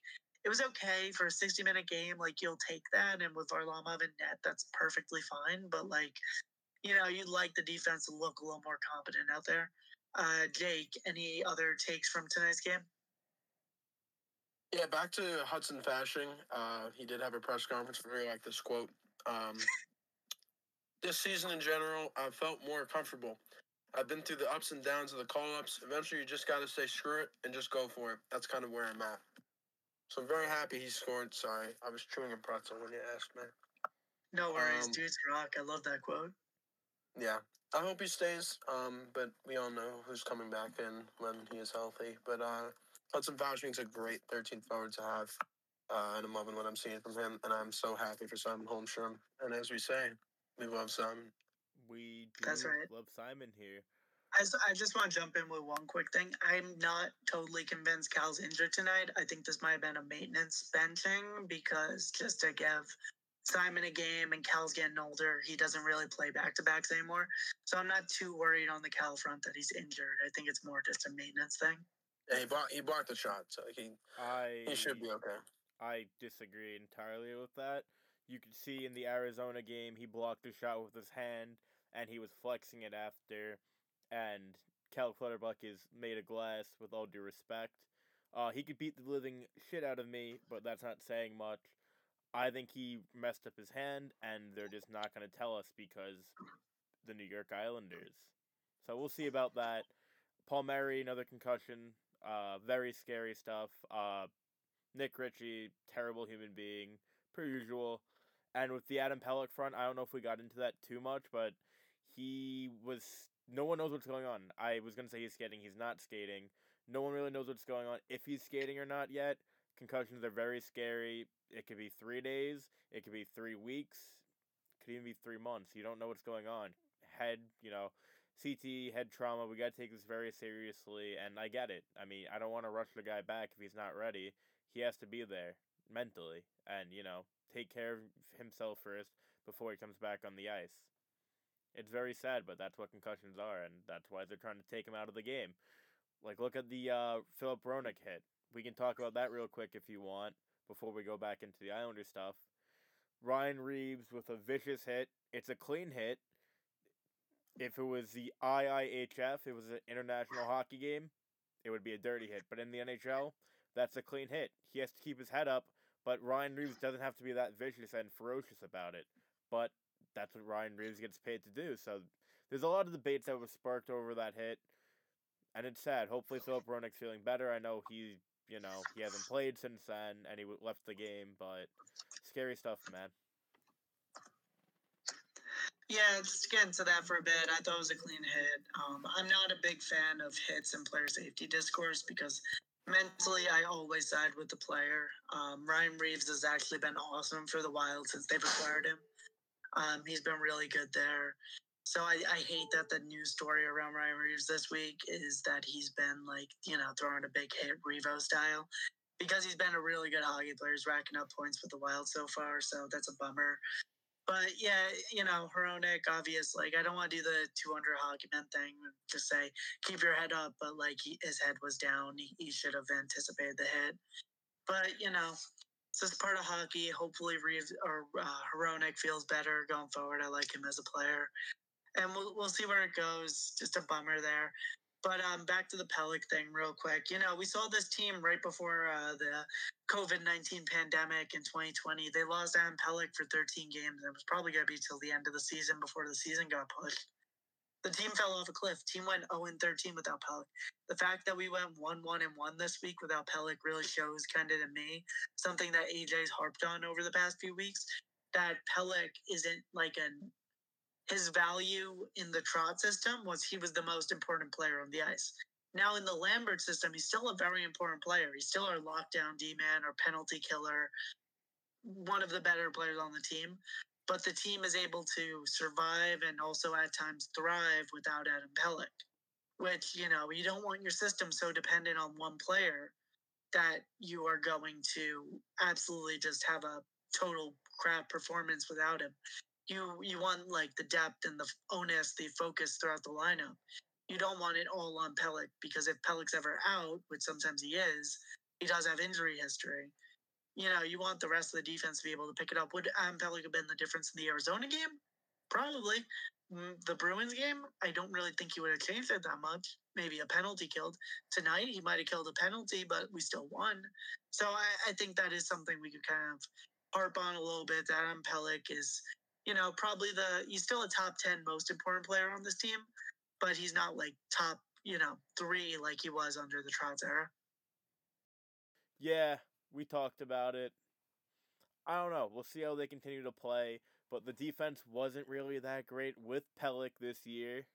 it was okay for a 60 minute game. Like you'll take that, and with Varlamov and net, that's perfectly fine. But like you know, you'd like the defense to look a little more competent out there. Uh, Jake, any other takes from tonight's game? Yeah, back to Hudson Fasching. Uh, he did have a press conference. I really like this quote. Um, this season in general, I felt more comfortable. I've been through the ups and downs of the call ups. Eventually, you just got to say screw it and just go for it. That's kind of where I'm at. So I'm very happy he scored. Sorry, I was chewing a pretzel when you asked me. No worries, um, dudes rock. I love that quote. Yeah, I hope he stays. Um, but we all know who's coming back in when he is healthy. But uh, Hudson Fasching's a great 13th forward to have. Uh, and I'm loving what I'm seeing from him. And I'm so happy for Simon Holmstrom. And as we say, we love Simon. We do That's right. love Simon here. I, I just want to jump in with one quick thing. I'm not totally convinced Cal's injured tonight. I think this might have been a maintenance benching because just to give Simon a game and Cal's getting older. He doesn't really play back to backs anymore. So I'm not too worried on the Cal front that he's injured. I think it's more just a maintenance thing. Yeah, he blocked he blocked the shot, so he I, he should be okay. I disagree entirely with that. You could see in the Arizona game he blocked the shot with his hand and he was flexing it after and Cal Clutterbuck is made of glass with all due respect. Uh, he could beat the living shit out of me, but that's not saying much. I think he messed up his hand, and they're just not going to tell us because the New York Islanders. So we'll see about that. Palmieri, another concussion. Uh, very scary stuff. Uh, Nick Ritchie, terrible human being, per usual. And with the Adam Pelech front, I don't know if we got into that too much, but he was. No one knows what's going on. I was going to say he's skating. He's not skating. No one really knows what's going on, if he's skating or not yet. Concussions are very scary. It could be three days. It could be three weeks. Could even be three months. You don't know what's going on. Head, you know, CT head trauma. We got to take this very seriously, and I get it. I mean, I don't want to rush the guy back if he's not ready. He has to be there mentally, and you know, take care of himself first before he comes back on the ice. It's very sad, but that's what concussions are, and that's why they're trying to take him out of the game. Like, look at the uh, Filip Hronek hit. We can talk about that real quick if you want before we go back into the Islander stuff. Ryan Reaves with a vicious hit. It's a clean hit. If it was the IIHF, it was an international hockey game, it would be a dirty hit. But in the NHL, that's a clean hit. He has to keep his head up, but Ryan Reaves doesn't have to be that vicious and ferocious about it. But that's what Ryan Reaves gets paid to do. So there's a lot of debates that was sparked over that hit, and it's sad. Hopefully, Filip Hronek's feeling better. I know he, you know, he hasn't played since then, and he left the game. But scary stuff, man. Yeah, just get into that for a bit. I thought it was a clean hit. Um, I'm not a big fan of hits and player safety discourse because mentally I always side with the player. Um, Ryan Reaves has actually been awesome for the Wild since they've acquired him. Um, he's been really good there. So I, I hate that the news story around Ryan Reaves this week is that he's been like, you know, throwing a big hit Revo style because he's been a really good hockey player. He's racking up points with the Wild so far. So that's a bummer. But yeah, you know, Hronek, obvious. Like, I don't want to do the 200 hockey man thing. to say, keep your head up. But like, he, his head was down. He, he should have anticipated the hit. But you know, it's just part of hockey. Hopefully, Reaves or uh, feels better going forward. I like him as a player, and we'll we'll see where it goes. Just a bummer there. But um, back to the Pelech thing, real quick. You know, we saw this team right before uh, the COVID 19 pandemic in 2020. They lost Adam Pelech for 13 games. It was probably going to be till the end of the season before the season got pushed. The team fell off a cliff. Team went 0 13 without Pelech. The fact that we went 1 1 and 1 this week without Pelech really shows, kind of to me, something that AJ's harped on over the past few weeks that Pelech isn't like an his value in the Trotz system was he was the most important player on the ice. Now in the Lambert system, he's still a very important player. He's still our lockdown D man or penalty killer, one of the better players on the team. But the team is able to survive and also at times thrive without Adam Pelech, which, you know, you don't want your system so dependent on one player that you are going to absolutely just have a total crap performance without him you you want like the depth and the onus, the focus throughout the lineup. You don't want it all on Pelech because if Pelech's ever out, which sometimes he is, he does have injury history. You know, you want the rest of the defense to be able to pick it up. Would Adam Pelech have been the difference in the Arizona game? Probably. Mm, the Bruins game, I don't really think he would have changed it that much. Maybe a penalty killed. Tonight, he might have killed a penalty, but we still won. So I, I think that is something we could kind of harp on a little bit. That Adam Pelech is you know, probably the he's still a top ten most important player on this team, but he's not like top, you know, three like he was under the Trotz era. Yeah, we talked about it. I don't know. We'll see how they continue to play, but the defense wasn't really that great with Pelech this year.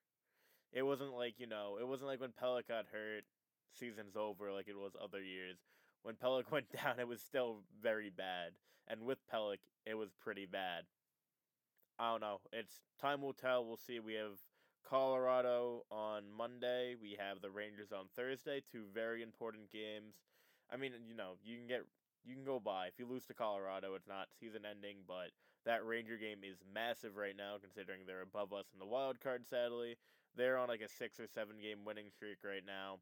It wasn't like, you know, it wasn't like when Pelech got hurt, season's over like it was other years. When Pelech went down, it was still very bad. And with Pelech, it was pretty bad. I don't know. It's time will tell. We'll see. We have Colorado on Monday. We have the Rangers on Thursday. Two very important games. I mean, you know, you can get you can go by. If you lose to Colorado, it's not season ending, but that Ranger game is massive right now considering they're above us in the wild card sadly. They're on like a 6 or 7 game winning streak right now.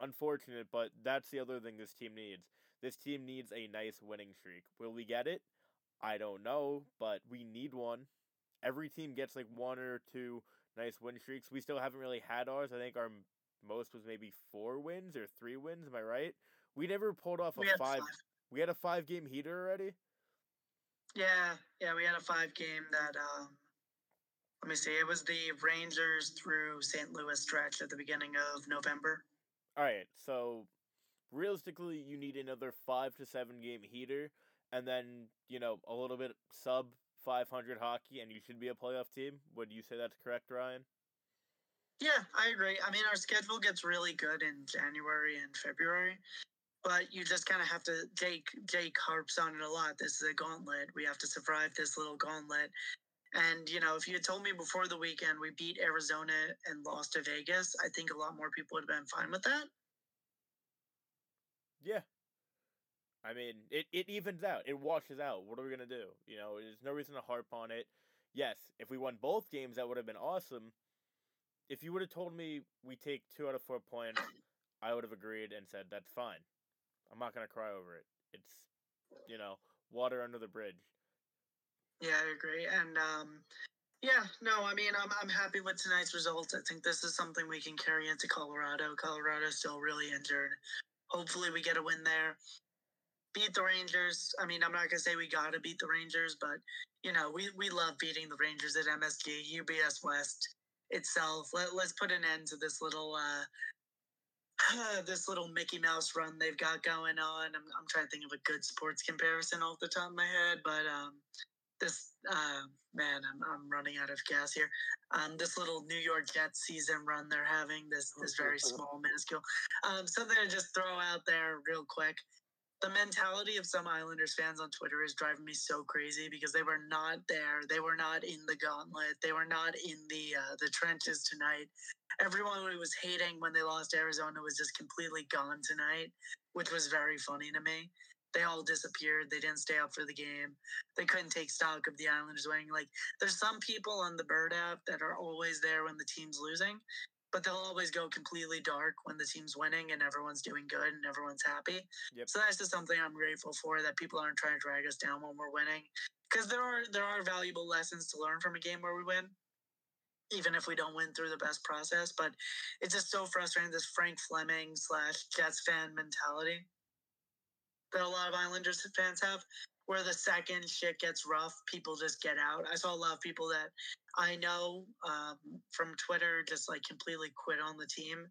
Unfortunate, but that's the other thing this team needs. This team needs a nice winning streak. Will we get it? I don't know, but we need one. Every team gets like one or two nice win streaks. We still haven't really had ours. I think our most was maybe four wins or three wins. Am I right? We never pulled off a we five, five. We had a five game heater already. Yeah, yeah, we had a five game that. um Let me see. It was the Rangers through St. Louis stretch at the beginning of November. All right, so realistically, you need another five to seven game heater and then you know a little bit sub 500 hockey, and you should be a playoff team. Would you say that's correct, Ryan? Yeah, I agree. I mean, our schedule gets really good in January and February, but you just kind of have to. Jake Jake harps on it a lot. This is a gauntlet. We have to survive this little gauntlet, And you know, if you had told me before the weekend we beat Arizona and lost to Vegas, I think a lot more people would have been fine with that. Yeah. I mean, it, it evens out. It washes out. What are we gonna do? You know, there's no reason to harp on it. Yes, if we won both games, that would have been awesome. If you would have told me we take two out of four points, I would have agreed and said that's fine. I'm not gonna cry over it. It's, you know, water under the bridge. Yeah, I agree. And um, yeah, no, I mean, I'm, I'm happy with tonight's results. I think this is something we can carry into Colorado. Colorado's still really injured. Hopefully, we get a win there. Beat the Rangers. I mean, I'm not going to say we got to beat the Rangers, but, you know, we, we love beating the Rangers at MSG, UBS West itself. Let, let's put an end to this little. Uh, this little Mickey Mouse run they've got going on. I'm, I'm trying to think of a good sports comparison off the top of my head, but um, this uh, man, I'm, I'm running out of gas here. Um, this little New York Jets season run they're having, this this very small, minuscule. Um, something to just throw out there real quick. The mentality of some Islanders fans on Twitter is driving me so crazy because they were not there. They were not in the gauntlet. They were not in the uh, the trenches tonight. Everyone who was hating when they lost Arizona was just completely gone tonight, which was very funny to me they all disappeared. They didn't stay up for the game. They couldn't take stock of the Islanders winning. Like there's some people on the Bird app that are always there when the team's losing, but they'll always go completely dark when the team's winning and everyone's doing good and everyone's happy. Yep. So that's just something I'm grateful for that people aren't trying to drag us down when we're winning. Because there are there are valuable lessons to learn from a game where we win even if we don't win through the best process. But it's just so frustrating this Frank Fleming slash Jets fan mentality that a lot of Islanders fans have, where the second shit gets rough, people just get out. I saw a lot of people that I know um, from Twitter just like completely quit on the team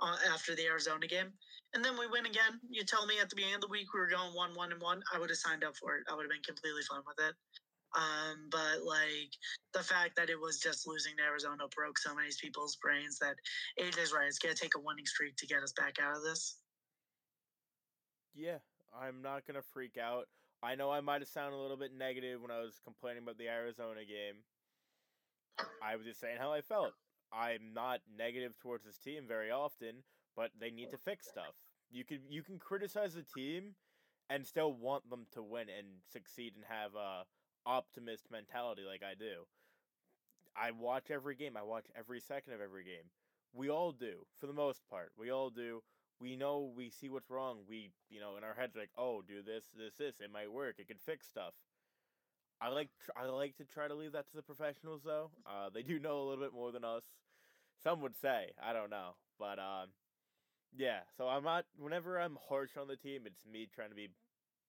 uh, after the Arizona game. And then we win again. You tell me at the beginning of the week we were going one, one, and one. I would have signed up for it. I would have been completely fine with it. Um, but like the fact that it was just losing to Arizona broke so many people's brains that AJ's right. It's gonna take a winning streak to get us back out of this. Yeah, I'm not gonna freak out. I know I might have sounded a little bit negative when I was complaining about the Arizona game. I was just saying how I felt. I'm not negative towards this team very often, but they need to fix stuff. You can you can criticize the team and still want them to win and succeed and have a optimist mentality like I do. I watch every game. I watch every second of every game. We all do, for the most part. We all do we know we see what's wrong. We, you know, in our heads like, oh, do this, this, this. It might work. It could fix stuff. I like I like to try to leave that to the professionals though. Uh, they do know a little bit more than us. Some would say I don't know, but um, yeah. So I'm not. Whenever I'm harsh on the team, it's me trying to be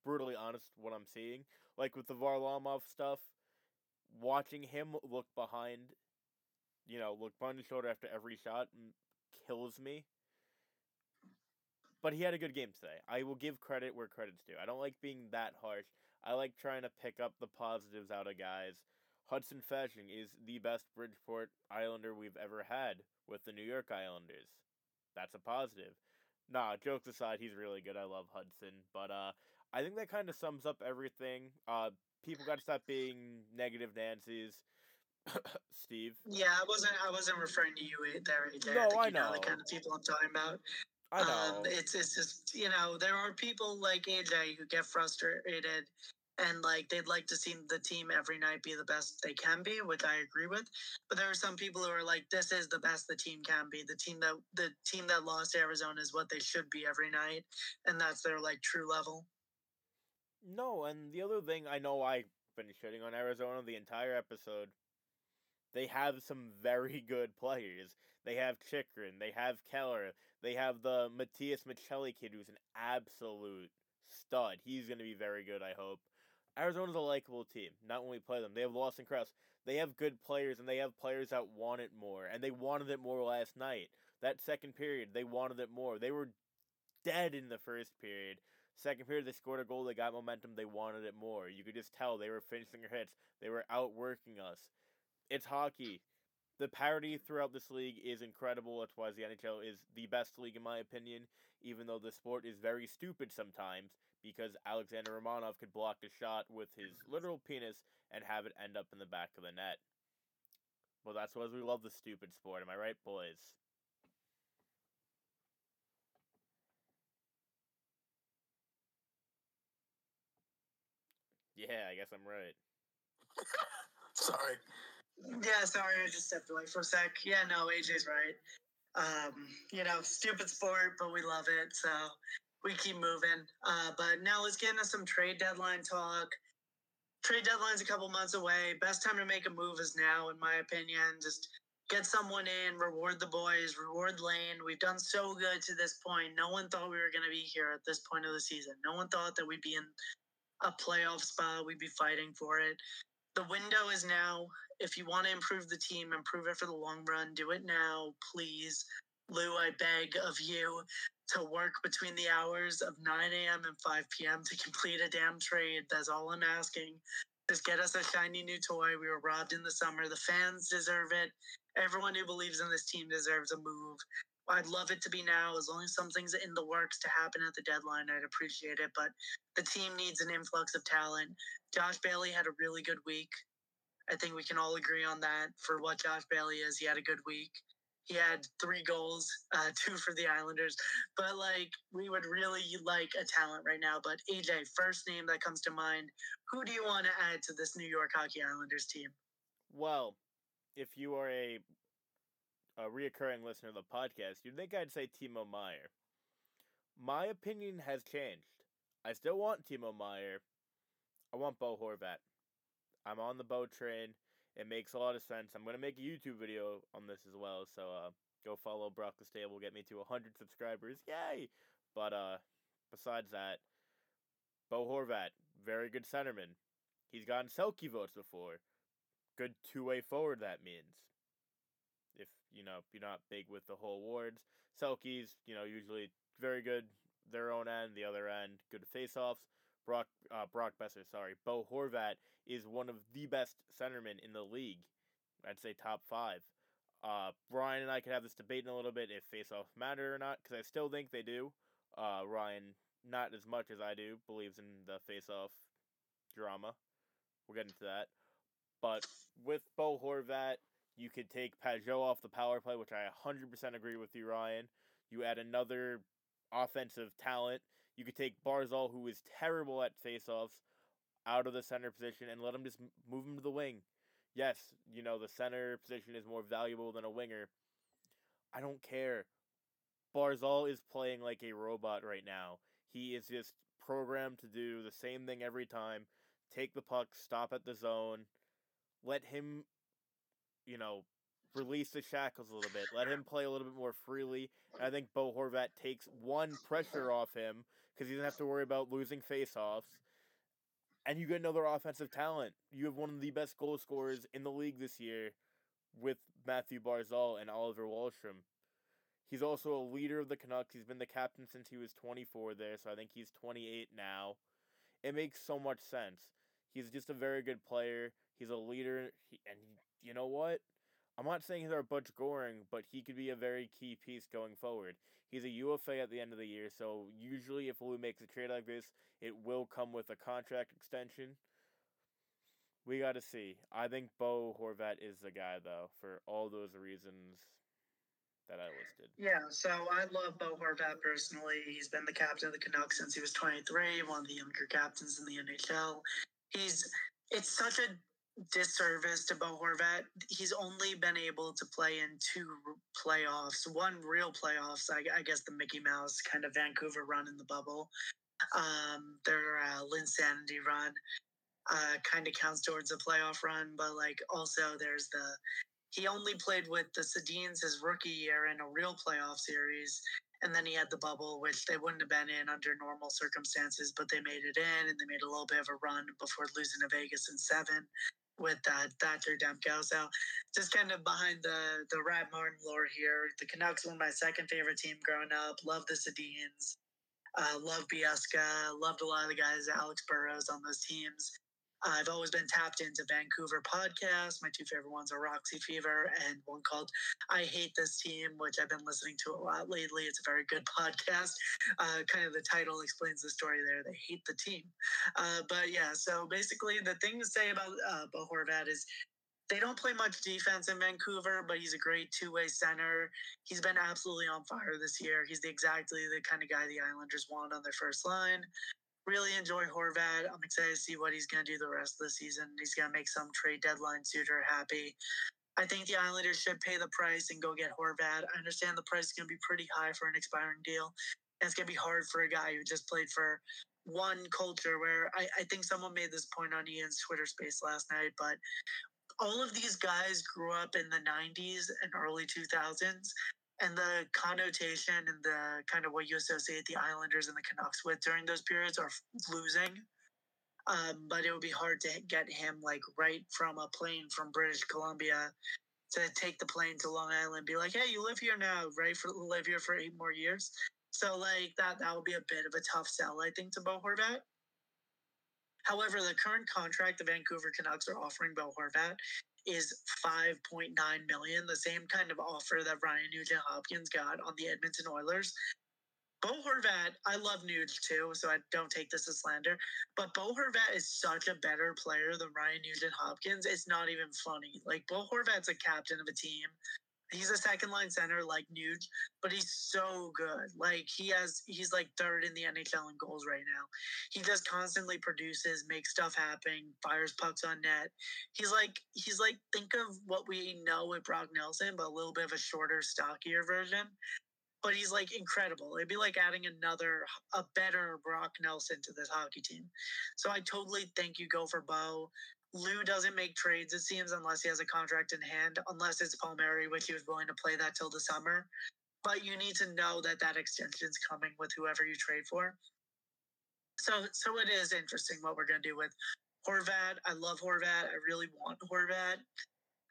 brutally honest what I'm seeing. Like with the Varlamov stuff, watching him look behind, you know, look behind his shoulder after every shot kills me but he had a good game today. I will give credit where credit's due. I don't like being that harsh. I like trying to pick up the positives out of guys. Hudson Fasching is the best Bridgeport Islander we've ever had with the New York Islanders. That's a positive. Nah, jokes aside, he's really good. I love Hudson, but uh, I think that kind of sums up everything. Uh, people got to stop being negative Nancy's. Steve. Yeah, I wasn't. I wasn't referring to you there, AJ. No, I, I know. know the kind of people I'm talking about. I know. Um, it's it's just you know there are people like AJ who get frustrated and like they'd like to see the team every night be the best they can be, which I agree with. But there are some people who are like, this is the best the team can be. The team that the team that lost Arizona is what they should be every night, and that's their like true level. No, and the other thing I know I've been shitting on Arizona the entire episode. They have some very good players. They have Chychrun. They have Keller. They have the Matias Maccelli kid, who's an absolute stud. He's going to be very good, I hope. Arizona's a likable team, not when we play them. They have Lawson Crouse. They have good players, and they have players that want it more, and they wanted it more last night. That second period, they wanted it more. They were dead in the first period. Second period, they scored a goal. They got momentum. They wanted it more. You could just tell they were finishing their hits. They were outworking us. It's hockey the parity throughout this league is incredible. That's why the NHL is the best league in my opinion, even though the sport is very stupid sometimes because Alexander Romanov could block a shot with his literal penis and have it end up in the back of the net. Well, that's what we love the stupid sport. Am I right, boys? Yeah, I guess I'm right. Sorry. Yeah, sorry, I just stepped away for a sec. Yeah, no, AJ's right. Um, you know, stupid sport, but we love it, so we keep moving. Uh, but now let's get into some trade deadline talk. Trade deadline's a couple months away. Best time to make a move is now, in my opinion. Just get someone in, reward the boys, reward Lane. We've done so good to this point. No one thought we were going to be here at this point of the season. No one thought that we'd be in a playoff spot. We'd be fighting for it. The window is now. If you want to improve the team, improve it for the long run, do it now, please. Lou, I beg of you to work between the hours of 9 a.m. and 5 p.m. to complete a damn trade. That's all I'm asking. Just get us a shiny new toy. We were robbed in the summer. The fans deserve it. Everyone who believes in this team deserves a move. I'd love it to be now. As long as something's in the works to happen at the deadline, I'd appreciate it. But the team needs an influx of talent. Josh Bailey had a really good week. I think we can all agree on that. For what Josh Bailey is, he had a good week. He had three goals, uh, two for the Islanders. But like, we would really like a talent right now. But AJ, first name that comes to mind, who do you want to add to this New York Hockey Islanders team? Well, if you are a a reoccurring listener of the podcast, you'd think I'd say Timo Meier. My opinion has changed. I still want Timo Meier. I want Bo Horvat. I'm on the Bo train. It makes a lot of sense. I'm gonna make a YouTube video on this as well, so uh, go follow Brock the Stable. Get me to 100 subscribers, yay! But uh, besides that, Bo Horvat, very good centerman. He's gotten Selke votes before. Good two-way forward. That means if you know you're not big with the whole awards. Selke's, you know, usually very good their own end, the other end, good face-offs. Brock uh, Brock Boeser, sorry, Bo Horvat is one of the best centermen in the league. I'd say top five. Uh, Ryan and I could have this debate in a little bit if face-offs matter or not, because I still think they do. Uh, Ryan, not as much as I do, believes in the face-off drama. We'll get into that. But with Bo Horvat, you could take Pageau off the power play, which I 100% agree with you, Ryan. You add another offensive talent. You could take Barzal, who is terrible at faceoffs, out of the center position and let him just move him to the wing. Yes, you know, the center position is more valuable than a winger. I don't care. Barzal is playing like a robot right now. He is just programmed to do the same thing every time. Take the puck, stop at the zone, let him, you know, release the shackles a little bit. Let him play a little bit more freely. And I think Bo Horvat takes one pressure off him because he doesn't have to worry about losing faceoffs. And you get another offensive talent. You have one of the best goal scorers in the league this year with Mathew Barzal and Oliver Wahlstrom. He's also a leader of the Canucks. He's been the captain since he was 24 there, so I think he's 28 now. It makes so much sense. He's just a very good player. He's a leader, he, and he, you know what? I'm not saying he's our Butch Goring, but he could be a very key piece going forward. He's a UFA at the end of the year, so usually if Lou makes a trade like this, it will come with a contract extension. We got to see. I think Bo Horvat is the guy, though, for all those reasons that I listed. Yeah, so I love Bo Horvat personally. He's been the captain of the Canucks since he was 23, one of the younger captains in the NHL. He's it's such a disservice to Bo Horvat. He's only been able to play in two playoffs, one real playoffs, I, I guess the Mickey Mouse kind of Vancouver run in the bubble. Um, their uh, run uh, kind of counts towards a playoff run, but like also there's the he only played with the Sedins his rookie year in a real playoff series, and then he had the bubble, which they wouldn't have been in under normal circumstances, but they made it in, and they made a little bit of a run before losing to Vegas in seven with uh, Thatcher Demko. So just kind of behind the the Rat Martin lore here. The Canucks were my second favorite team growing up. Love the Sedins. Uh, love Bieksa. Loved a lot of the guys, Alex Burrows on those teams. I've always been tapped into Vancouver podcasts. My two favorite ones are Roxy Fever and one called I Hate This Team, which I've been listening to a lot lately. It's a very good podcast. Uh, kind of the title explains the story there. They hate the team. Uh, but yeah, so basically, the thing to say about uh, is they don't play much defense in Vancouver, but he's a great two way center. He's been absolutely on fire this year. He's the, exactly the kind of guy the Islanders want on their first line. Really enjoy Horvat. I'm excited to see what he's going to do the rest of the season. He's going to make some trade deadline suitor happy. I think the Islanders should pay the price and go get Horvat. I understand the price is going to be pretty high for an expiring deal. And it's going to be hard for a guy who just played for one culture where I, I think someone made this point on Ian's Twitter space last night, but all of these guys grew up in the 90s and early 2000s and the connotation and the kind of what you associate the Islanders and the Canucks with during those periods are losing. Um, but it would be hard to get him like right from a plane from British Columbia to take the plane to Long Island, be like, "Hey, you live here now, right? For live here for eight more years." So like that, that would be a bit of a tough sell, I think, to Bo Horvat. However, the current contract the Vancouver Canucks are offering Bo Horvat is 5.9 million, the same kind of offer that Ryan Nugent Hopkins got on the Edmonton Oilers. Bo Horvat, I love Nuge too, so I don't take this as slander. But Bo Horvat is such a better player than Ryan Nugent Hopkins. It's not even funny. Like Bo Horvat's a captain of a team he's a second line center like Nuge, but he's so good. Like he has, he's like third in the NHL in goals right now. He just constantly produces, makes stuff happen, fires pucks on net. He's like, he's like, think of what we know with Brock Nelson, but a little bit of a shorter, stockier version. But he's like incredible. It'd be like adding another, a better Brock Nelson to this hockey team. So I totally think you go for Bo. Lou doesn't make trades, it seems, unless he has a contract in hand, unless it's Palmieri, which he was willing to play that till the summer. But you need to know that that extension's coming with whoever you trade for. So, so it is interesting what we're going to do with Horvat. I love Horvat. I really want Horvat.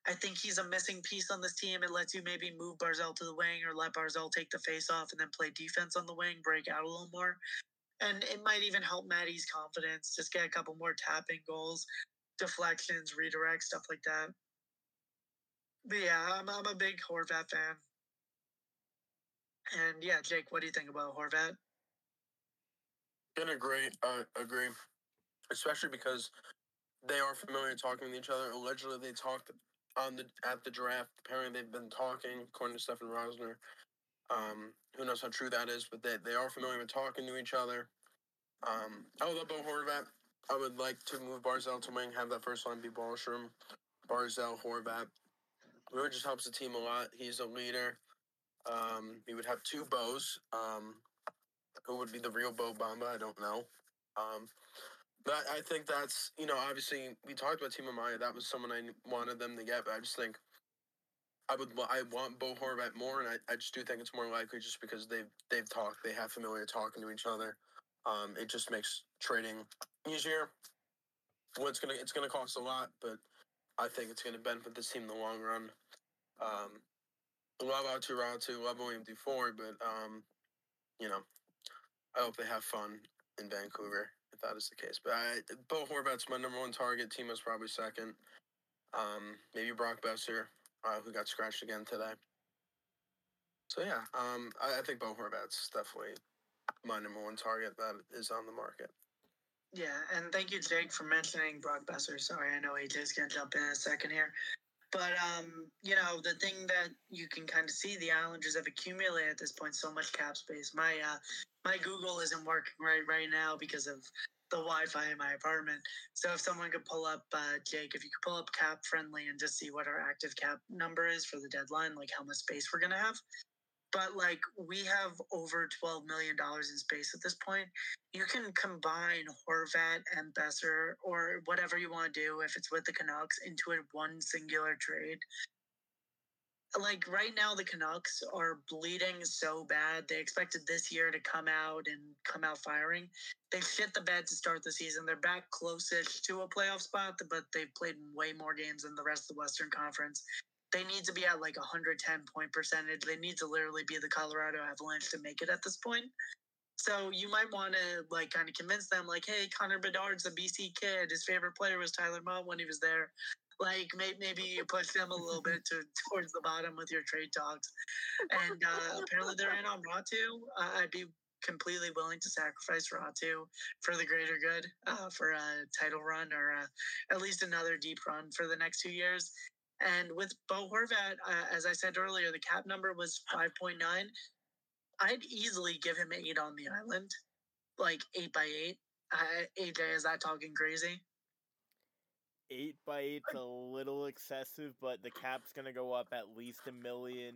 I think he's a missing piece on this team. It lets you maybe move Barzal to the wing or let Barzal take the face off and then play defense on the wing, break out a little more. And it might even help Maddie's confidence, just get a couple more tapping goals deflections, redirects, stuff like that. But yeah, I'm, I'm a big Horvat fan. And yeah, Jake, what do you think about Horvat? Gonna agree. Uh, agree, especially because they are familiar talking with each other. Allegedly, they talked on the at the draft. Apparently, they've been talking, according to Stefen Rosner. Um, who knows how true that is, but they, they are familiar with talking to each other. Um, I love Bo Horvat. I would like to move Barzal to wing, have that first line be Wahlstrom, Barzal, Horvat. It just helps the team a lot. He's a leader. Um, he would have two bows. Um, who would be the real Bo Bamba? I don't know. Um, but I think that's you know obviously we talked about Timo Meier. That was someone I wanted them to get. But I just think I would I want Bo Horvat more, and I, I just do think it's more likely just because they've they've talked. They have familiar talking to each other. Um, it just makes trading easier. Well, it's gonna it's gonna cost a lot, but I think it's gonna benefit this team in the long run. Um, love Aatu Räty, love William Dufour, but um, you know, I hope they have fun in Vancouver if that is the case. But I, Bo Horvat's my number one target. Timo's probably second. Um, maybe Brock Boeser, uh, who got scratched again today. So yeah, um, I, I think Bo Horvat's definitely my number one target that is on the market. Yeah, and thank you, Jake, for mentioning Brock Boeser. Sorry, I know AJ's gonna jump in, in a second here. But um, you know, the thing that you can kind of see the Islanders have accumulated at this point so much cap space. My uh, my Google isn't working right right now because of the Wi-Fi in my apartment. So if someone could pull up uh, Jake, if you could pull up Cap Friendly and just see what our active cap number is for the deadline, like how much space we're gonna have, but like we have over $12 million in space at this point. You can combine Horvat and Boeser or whatever you want to do if it's with the Canucks into a one singular trade. Like right now, the Canucks are bleeding so bad. They expected this year to come out and come out firing. They shit the bed to start the season. They're back close-ish to a playoff spot, but they've played way more games than the rest of the Western Conference they need to be at like 110 point percentage. They need to literally be the Colorado Avalanche to make it at this point. So you might want to like kind of convince them, like, hey, Connor Bedard's a BC kid. His favorite player was Tyler Motte when he was there. Like maybe, maybe you push them a little bit to towards the bottom with your trade talks. And uh, apparently they're in on Räty. Uh, I'd be completely willing to sacrifice Räty for the greater good, uh, for a title run or uh, at least another deep run for the next two years. And with Bo Horvat, uh, as I said earlier, the cap number was 5.9. I'd easily give him eight on the island, like eight by eight. Uh, AJ, is that talking crazy? Eight by eight's a little excessive, but the cap's gonna go up at least a million.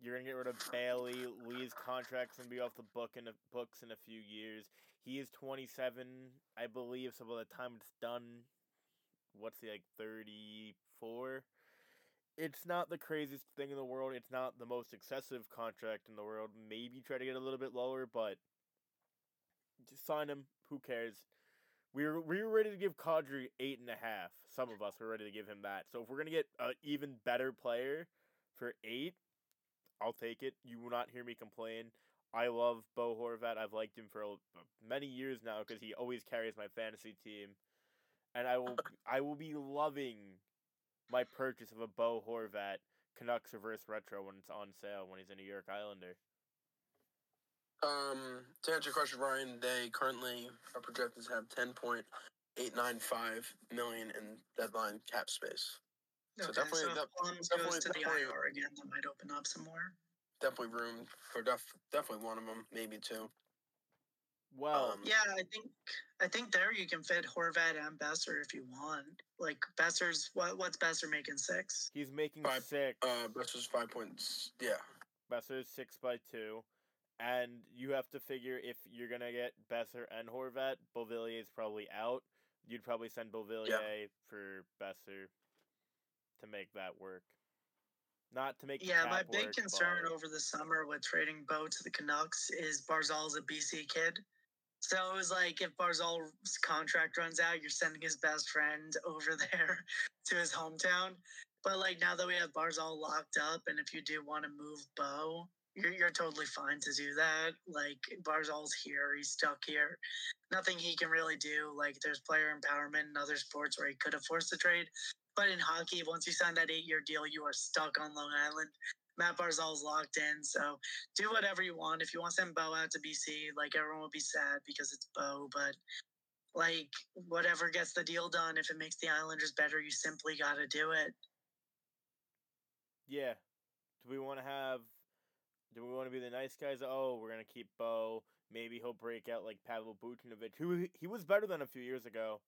You're gonna get rid of Bailey. Lee's contract's gonna be off the book in a, books in a few years. He is 27, I believe. So by the time it's done, what's he like 34? It's not the craziest thing in the world. It's not the most excessive contract in the world. Maybe try to get a little bit lower, but just sign him. Who cares? We were we were ready to give Kadri eight and a half. Some of us were ready to give him that. So if we're gonna get an even better player for eight, I'll take it. You will not hear me complain. I love Bo Horvat. I've liked him for uh, many years now because he always carries my fantasy team, and I will I will be loving my purchase of a Bo Horvat Canucks reverse retro when it's on sale when he's a New York Islander. Um, to answer your question, Ryan, they currently are projected to have ten point eight nine five million in deadline cap space. So definitely, so if Plums definitely, goes to the IR again, that might open up some more. Definitely room for def- definitely one of them, maybe two. Well, um, yeah, I think I think there you can fit Horvat and Boeser if you want. Like Boeser's what what's Boeser making six? He's making five, six. Uh, Boeser's five points. Yeah, Boeser's six by two, and you have to figure if you're gonna get Boeser and Horvat, Beauvillier is probably out. You'd probably send Beauvillier yeah. for Boeser to make that work. Not to make yeah. my big work, concern but... over the summer with trading Bo to the Canucks is Barzal's a BC kid. So it was like if Barzal's contract runs out, you're sending his best friend over there to his hometown. But like now that we have Barzal locked up, and if you do want to move Bo, you're you're totally fine to do that. Like Barzal's here, he's stuck here. Nothing he can really do. Like there's player empowerment in other sports where he could have forced a trade. But in hockey, once you sign that eight year deal, you are stuck on Long Island. Matt Barzal's locked in. So do whatever you want. If you want to send Bo out to BC, like everyone will be sad because it's Bo, but like whatever gets the deal done, if it makes the Islanders better, you simply got to do it. Yeah. Do we want to have? Do we want to be the nice guys? Oh, we're gonna keep Bo. Maybe he'll break out like Pavel Buchnevich, who he was better than a few years ago.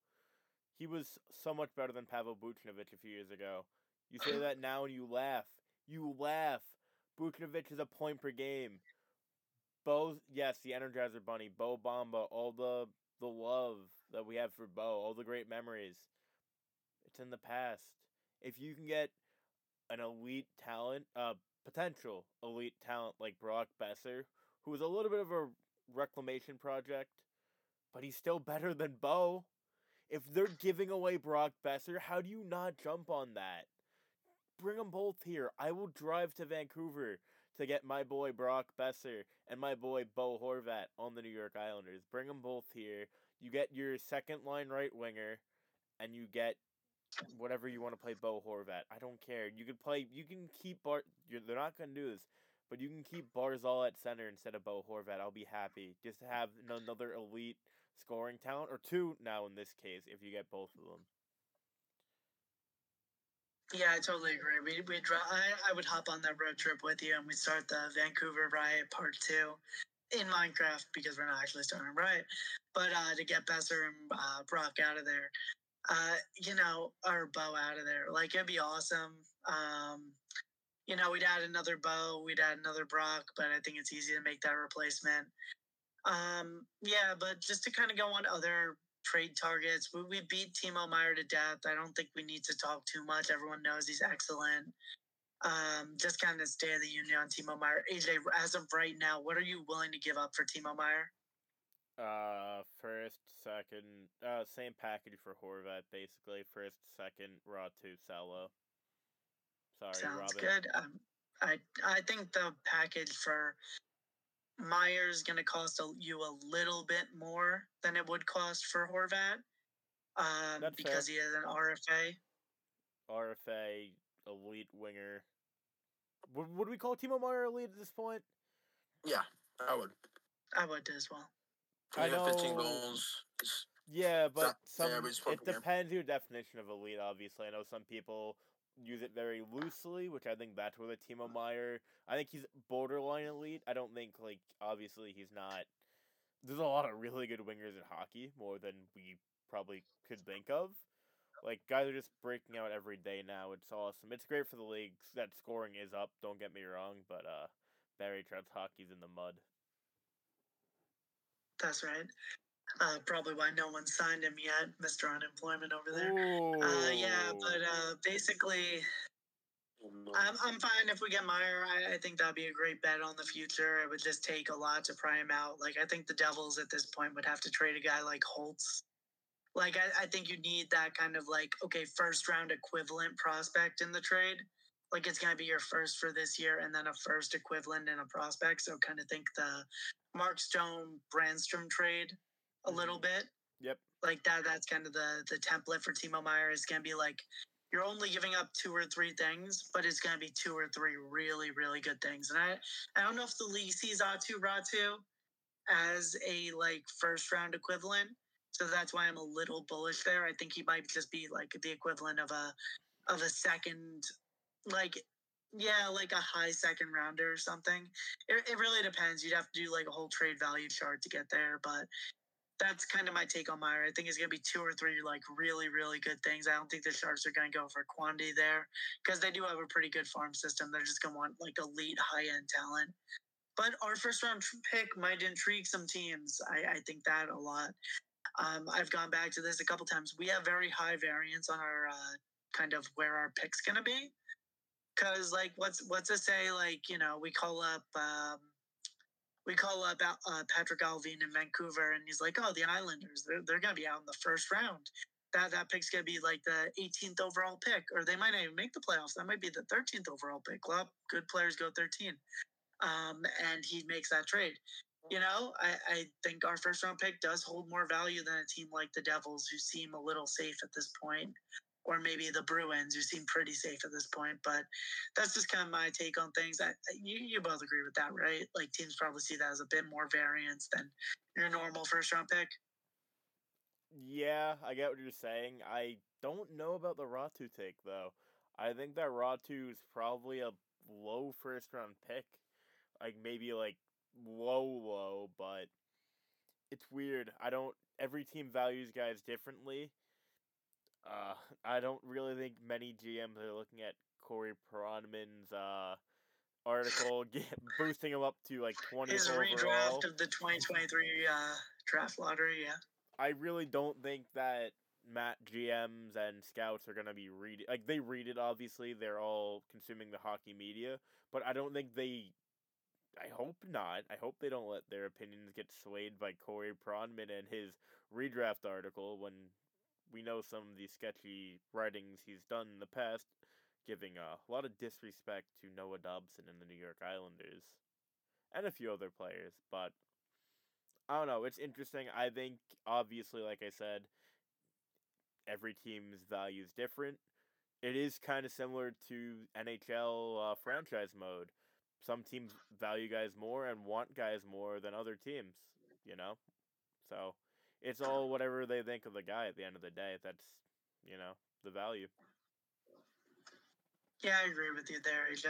He was so much better than Pavel Buchnevich a few years ago. You say that now and you laugh. You laugh. Buchnevich is a point per game. Bo, yes, the Energizer Bunny, Bo Bamba, all the the love that we have for Bo, all the great memories. It's in the past. If you can get an elite talent, uh, potential elite talent like Brock Boeser, who is a little bit of a reclamation project, but he's still better than Bo. If they're giving away Brock Boeser, how do you not jump on that? Bring them both here. I will drive to Vancouver to get my boy Brock Boeser and my boy Bo Horvat on the New York Islanders. Bring them both here. You get your second line right winger, and you get whatever you want to play Bo Horvat. I don't care. You can play. You can keep Bar. they're not gonna do this, but you can keep Barzal at center instead of Bo Horvat. I'll be happy just to have another elite scoring talent, or two now in this case, if you get both of them. Yeah, I totally agree. We we I, I would hop on that road trip with you, and we start the Vancouver Riot Part Two in Minecraft because we're not actually starting Riot, but uh, to get Boeser and uh, Brock out of there, uh, you know, or Bo out of there, like it'd be awesome. Um, you know, we'd add another Bo, we'd add another Brock, but I think it's easy to make that replacement. Um, yeah, but just to kind of go on other trade targets, we, we beat Timo Meier to death. I don't think we need to talk too much. Everyone knows he's excellent. Um, just kind of stay of the union on Timo Meier. AJ, as of right now, what are you willing to give up for Timo Meier? Uh, first, second, uh, same package for Horvat, basically. First, second, raw two, Salo. Sorry, Sounds Robin. good. Um, I I think the package for Meier's going to cost a, you a little bit more than it would cost for Horvat um, because fair. he is an RFA. RFA, elite winger. Would, would we call Timo Meier elite at this point? Yeah, I would. I would as well. I He had 15 goals. He's- Yeah, but some average it per game. depends your definition of elite. Obviously, I know some people use it very loosely, which I think that's where the Timo Meier. I think he's borderline elite. I don't think like obviously he's not. There's a lot of really good wingers in hockey, more than we probably could think of. Like guys are just breaking out every day now. It's awesome. It's great for the league. That scoring is up. Don't get me wrong, but uh, Barry Trotz's hockey's in the mud. That's right. Uh, probably why no one signed him yet, Mr. Unemployment over there. Uh, yeah, but uh, basically, I'm, I'm fine if we get Meier. I, I think that'd be a great bet on the future. It would just take a lot to pry him out. Like, I think the Devils at this point would have to trade a guy like Holtz. Like, I, I think you need that kind of like, okay, first round equivalent prospect in the trade. Like, it's going to be your first for this year and then a first equivalent and a prospect. So, kind of think the Mark Stone Brannstrom trade a little mm-hmm. bit Yep. like that that's kind of the the template for Timo Meier is to be like you're only giving up two or three things, but it's going to be two or three really really good things. And I I don't know if the league sees Aatu Raty as a like first round equivalent, so that's why I'm a little bullish there. I think he might just be like the equivalent of a of a second like yeah like a high second rounder or something. It, it really depends. You'd have to do like a whole trade value chart to get there, but that's kind of my take on Meier. I think it's going to be two or three like really, really good things. I don't think the Sharks are going to go for quantity there because they do have a pretty good farm system. They're just going to want like elite high end talent. But our first round pick might intrigue some teams. I, I think that a lot. Um, I've gone back to this a couple times. We have very high variance on our uh, kind of where our pick's going to be. Cause like, what's what's to say? Like, you know, we call up um, we call up uh, Patrik Allvin in Vancouver, and he's like, "Oh, the Islanders, they're, they're going to be out in the first round. That that pick's going to be like the 18th overall pick, or they might not even make the playoffs. That might be the 13th overall pick. Well, good players go 13, um, and he makes that trade. You know, I, I think our first round pick does hold more value than a team like the Devils, who seem a little safe at this point, or maybe the Bruins, who seem pretty safe at this point. But that's just kind of my take on things. I, you, you both agree with that, right? Like teams probably see that as a bit more variance than your normal first round pick. Yeah, I get what you're saying. I don't know about the Raty take though. I think that Raty is probably a low first round pick, like maybe like low low, but it's weird. I don't. Every team values guys differently. Uh, I don't really think many GMs are looking at Corey Pronman's uh article, get, boosting him up to like 20. His overall. redraft of the 2023 uh, draft lottery, yeah. I really don't think that Matt GMs and scouts are gonna be reading. like they read it obviously they're all consuming the hockey media but I don't think they I hope not I hope they don't let their opinions get swayed by Corey Pronman and his redraft article when we know some of the sketchy writings he's done in the past giving a lot of disrespect to Noah Dobson and the New York Islanders and a few other players but I don't know. It's interesting. I think obviously, like I said, every team's value is different. It is kind of similar to NHL uh, franchise mode. Some teams value guys more and want guys more than other teams. You know, so it's all whatever they think of the guy at the end of the day. That's you know the value. Yeah, I agree with you there, AJ.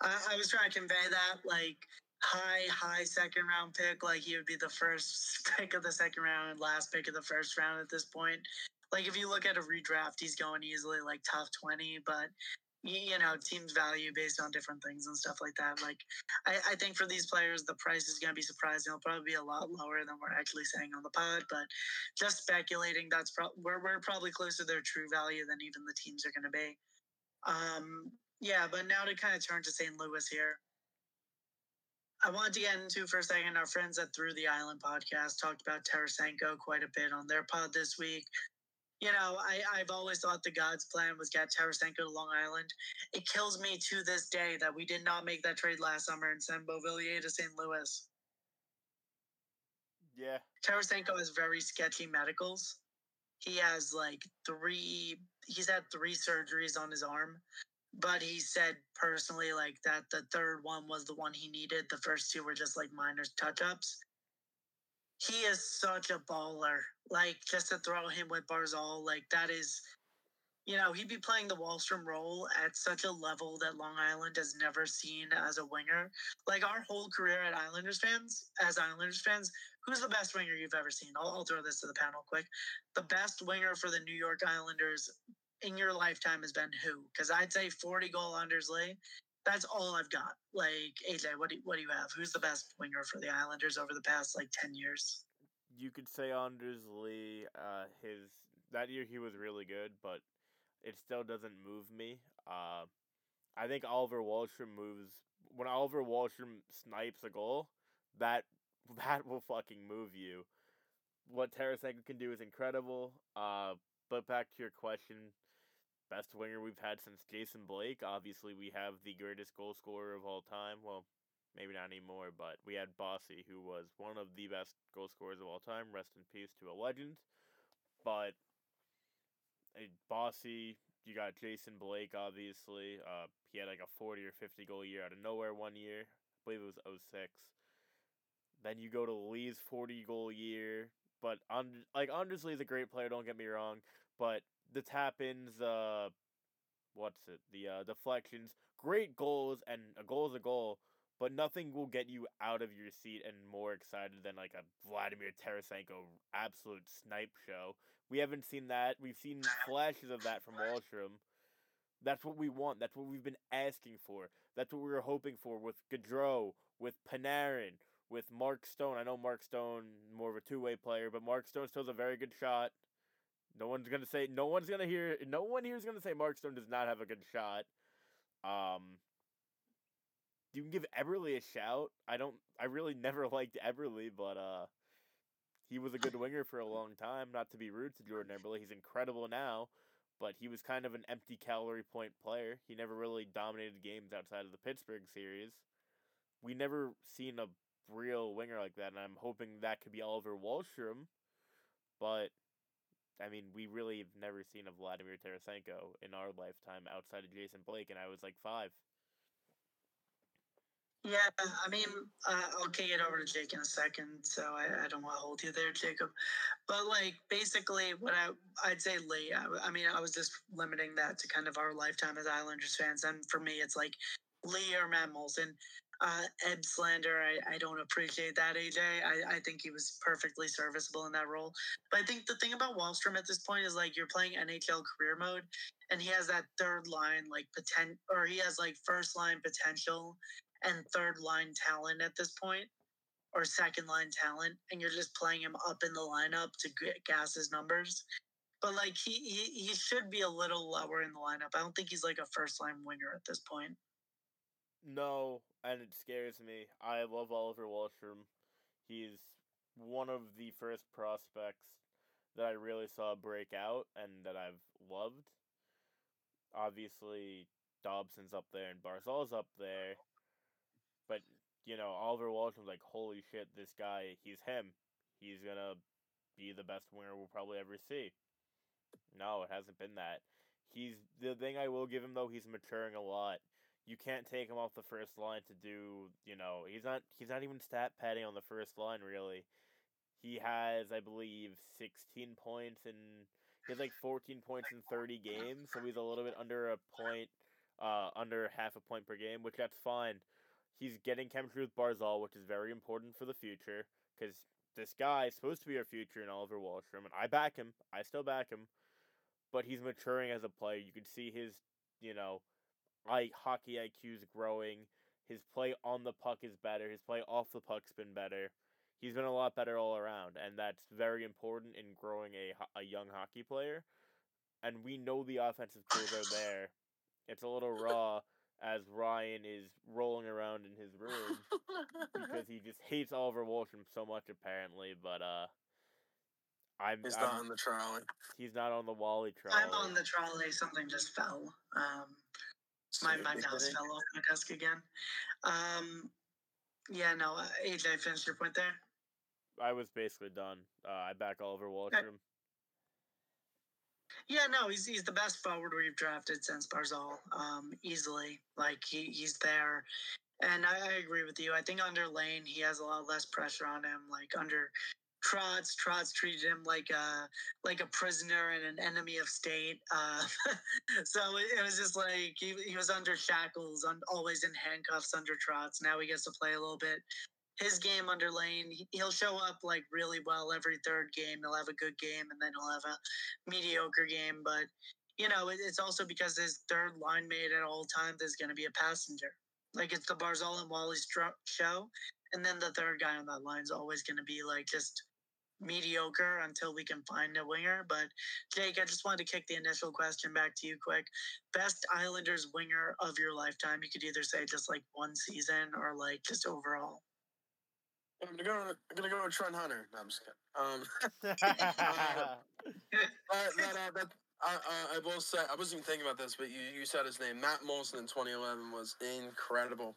I, I was trying to convey that, like, high, high second round pick. Like, he would be the first pick of the second round and last pick of the first round at this point. Like, if you look at a redraft, he's going easily, like, top 20, but. You know, teams value based on different things and stuff like that. Like, I, I think for these players, the price is going to be surprising. It'll probably be a lot lower than we're actually saying on the pod. But just speculating, that's pro- we're we're probably closer to their true value than even the teams are going to be. Um, yeah, but now to kind of turn to St. Louis here. I wanted to get into for a second. Our friends at Through the Island podcast talked about Tarasenko quite a bit on their pod this week. You know, I, I've always thought the God's plan was get Tarasenko to Long Island. It kills me to this day that we did not make that trade last summer and send Beauvillier to St. Louis. Yeah. Tarasenko has very sketchy medicals. He has like three. He's had three surgeries on his arm, but he said personally like that the third one was the one he needed. The first two were just like minor touch ups. He is such a baller. Like just to throw him with Barzal, like that is you know, he'd be playing the Wahlstrom role at such a level that Long Island has never seen as a winger. Like our whole career at Islanders fans, as Islanders fans, who's the best winger you've ever seen? I'll, I'll throw this to the panel quick. The best winger for the New York Islanders in your lifetime has been who? Because I'd say 40 goal Anders Lee. That's all I've got. Like AJ, what do what do you have? Who's the best winger for the Islanders over the past like 10 years? You could say Anders Lee. Uh, his that year he was really good, but it still doesn't move me. Uh, I think Oliver Wahlstrom moves when Oliver Wahlstrom snipes a goal. That that will fucking move you. What Tarasenko can do is incredible. Uh, but back to your question, best winger we've had since Jason Blake. Obviously, we have the greatest goal scorer of all time. Well, maybe not anymore, but we had Bossy, who was one of the best goal scorers of all time. Rest in peace to a legend. But a Bossy, you got Jason Blake, obviously. Uh, he had like a 40 or 50 goal year out of nowhere one year. I believe it was 06. Then you go to Lee's 40 goal year. But on like Anders Lee's a great player, don't get me wrong. But the tap ins, uh, what's it? The uh, deflections, great goals, and a goal is a goal. But nothing will get you out of your seat and more excited than like a Vladimir Tarasenko absolute snipe show. We haven't seen that. We've seen flashes of that from Wahlstrom. That's what we want. That's what we've been asking for. That's what we were hoping for with Gaudreau, with Panarin, with Mark Stone. I know Mark Stone more of a two way player, but Mark Stone still has a very good shot. No one's gonna say no one's gonna hear no one here is gonna say Mark Stone does not have a good shot. Um you can give Eberle a shout. I don't I really never liked Eberle, but uh he was a good winger for a long time. Not to be rude to Jordan Eberle, he's incredible now, but he was kind of an empty calorie point player. He never really dominated games outside of the Pittsburgh series. We never seen a real winger like that, and I'm hoping that could be Oliver Wahlstrom. But I mean, we really have never seen a Vladimir Tarasenko in our lifetime outside of Jason Blake, and I was like five. Yeah, I mean, uh, I'll kick it over to Jake in a second, so I, I don't want to hold you there, Jacob. But like, basically, what I I'd say, Lee. I, I mean, I was just limiting that to kind of our lifetime as Islanders fans, and for me, it's like Lee or Matt Moulson. Uh, Slander, I, I don't appreciate that, AJ. I, I think he was perfectly serviceable in that role. But I think the thing about Wahlstrom at this point is like you're playing NHL career mode, and he has that third line like potential, or he has like first line potential and third line talent at this point, or second line talent, and you're just playing him up in the lineup to get gas his numbers. But like he, he he should be a little lower in the lineup. I don't think he's like a first line winger at this point. No, and it scares me. I love Oliver Wahlstrom. He's one of the first prospects that I really saw break out and that I've loved. Obviously, Dobson's up there and Barzal's up there. But, you know, Oliver Wahlstrom's like, holy shit, this guy, he's him. He's gonna be the best winger we'll probably ever see. No, it hasn't been that. He's the thing I will give him though, he's maturing a lot. You can't take him off the first line to do, you know, he's not he's not even stat padding on the first line really. He has, I believe, sixteen points and he has like fourteen points in thirty games, so he's a little bit under a point uh under half a point per game, which that's fine. He's getting chemistry with Barzal, which is very important for the future because this guy is supposed to be our future in Oliver Wahlstrom, and I back him. I still back him, but he's maturing as a player. You can see his, you know, I hockey IQ is growing. His play on the puck is better. His play off the puck's been better. He's been a lot better all around, and that's very important in growing a a young hockey player. And we know the offensive tools are there. It's a little raw as Ryan is rolling around in his room because he just hates Oliver Wahlstrom so much apparently. But uh, I'm He's I'm, not on the trolley. he's not on the Wally trolley. I'm on the trolley. Something just fell. Um, my my mouse fell off my desk again. Um, yeah, no, uh, AJ, finish your point there. I was basically done. Uh, I back Oliver Wahlstrom. Yeah, no, he's he's the best forward we've drafted since Barzal, um, easily. Like he, he's there, and I, I agree with you. I think under Lane, he has a lot less pressure on him. Like under Trotz, Trotz treated him like a like a prisoner and an enemy of state. Uh, so it, was just like he, he was under shackles, on, always in handcuffs under Trotz. Now he gets to play a little bit his game under Lane, he'll show up like really well every third game. He'll have a good game, and then he'll have a mediocre game. But you know, it's also because his third line mate at all times is going to be a passenger. Like it's the Barzal and Wally show, and then the third guy on that line is always going to be like just mediocre until we can find a winger. But Jake, I just wanted to kick the initial question back to you quick. Best Islanders winger of your lifetime? You could either say just like one season or like just overall. I'm gonna go. I'm gonna go with Trent Hunter. No, I'm just kidding. Um, uh, uh, I, I, I will say I wasn't even thinking about this, but you, you said his name. Matt Moulson in 2011 was incredible.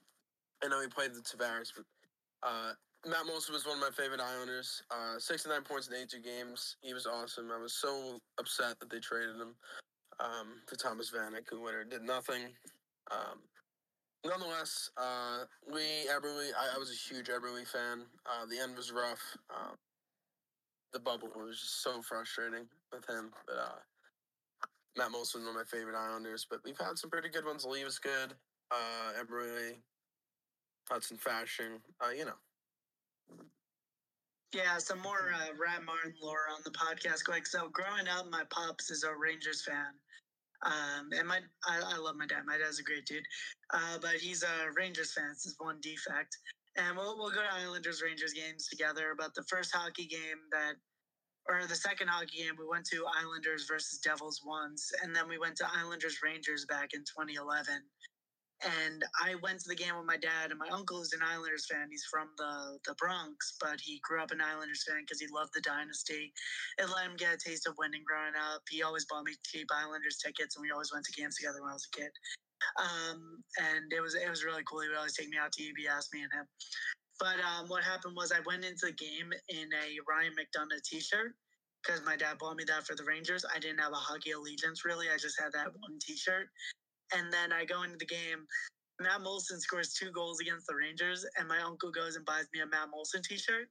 I know he played the Tavares, but uh, Matt Moulson was one of my favorite Islanders. Uh, 69 points in 82 games. He was awesome. I was so upset that they traded him um, to Thomas Vanek, who winner did nothing. Um, nonetheless, uh, Lee Eberle, I, I, was a huge Eberle fan. Uh, the end was rough. Uh, the bubble was just so frustrating with him. But uh, Matt Moulson was one of my favorite Islanders. But we've had some pretty good ones. Lee was good. Uh, Eberle, Hudson Fasching, uh, you know. Yeah, some more uh, Rat Martin lore on the podcast quick. So growing up, my pops is a Rangers fan. Um, and my I, I, love my dad. My dad's a great dude, uh, but he's a Rangers fan. It's his one defect. And we'll we'll go to Islanders Rangers games together. But the first hockey game that, or the second hockey game, we went to Islanders versus Devils once, and then we went to Islanders Rangers back in 2011. And I went to the game with my dad, and my uncle is an Islanders fan. He's from the, the Bronx, but he grew up an Islanders fan because he loved the dynasty. It let him get a taste of winning growing up. He always bought me cheap Islanders tickets, and we always went to games together when I was a kid. Um, and it was it was really cool. He would always take me out to UBS, me and him. But um, what happened was I went into the game in a Ryan McDonagh T-shirt because my dad bought me that for the Rangers. I didn't have a hockey allegiance really. I just had that one T-shirt. And then I go into the game. Matt Moulson scores two goals against the Rangers, and my uncle goes and buys me a Matt Moulson T-shirt.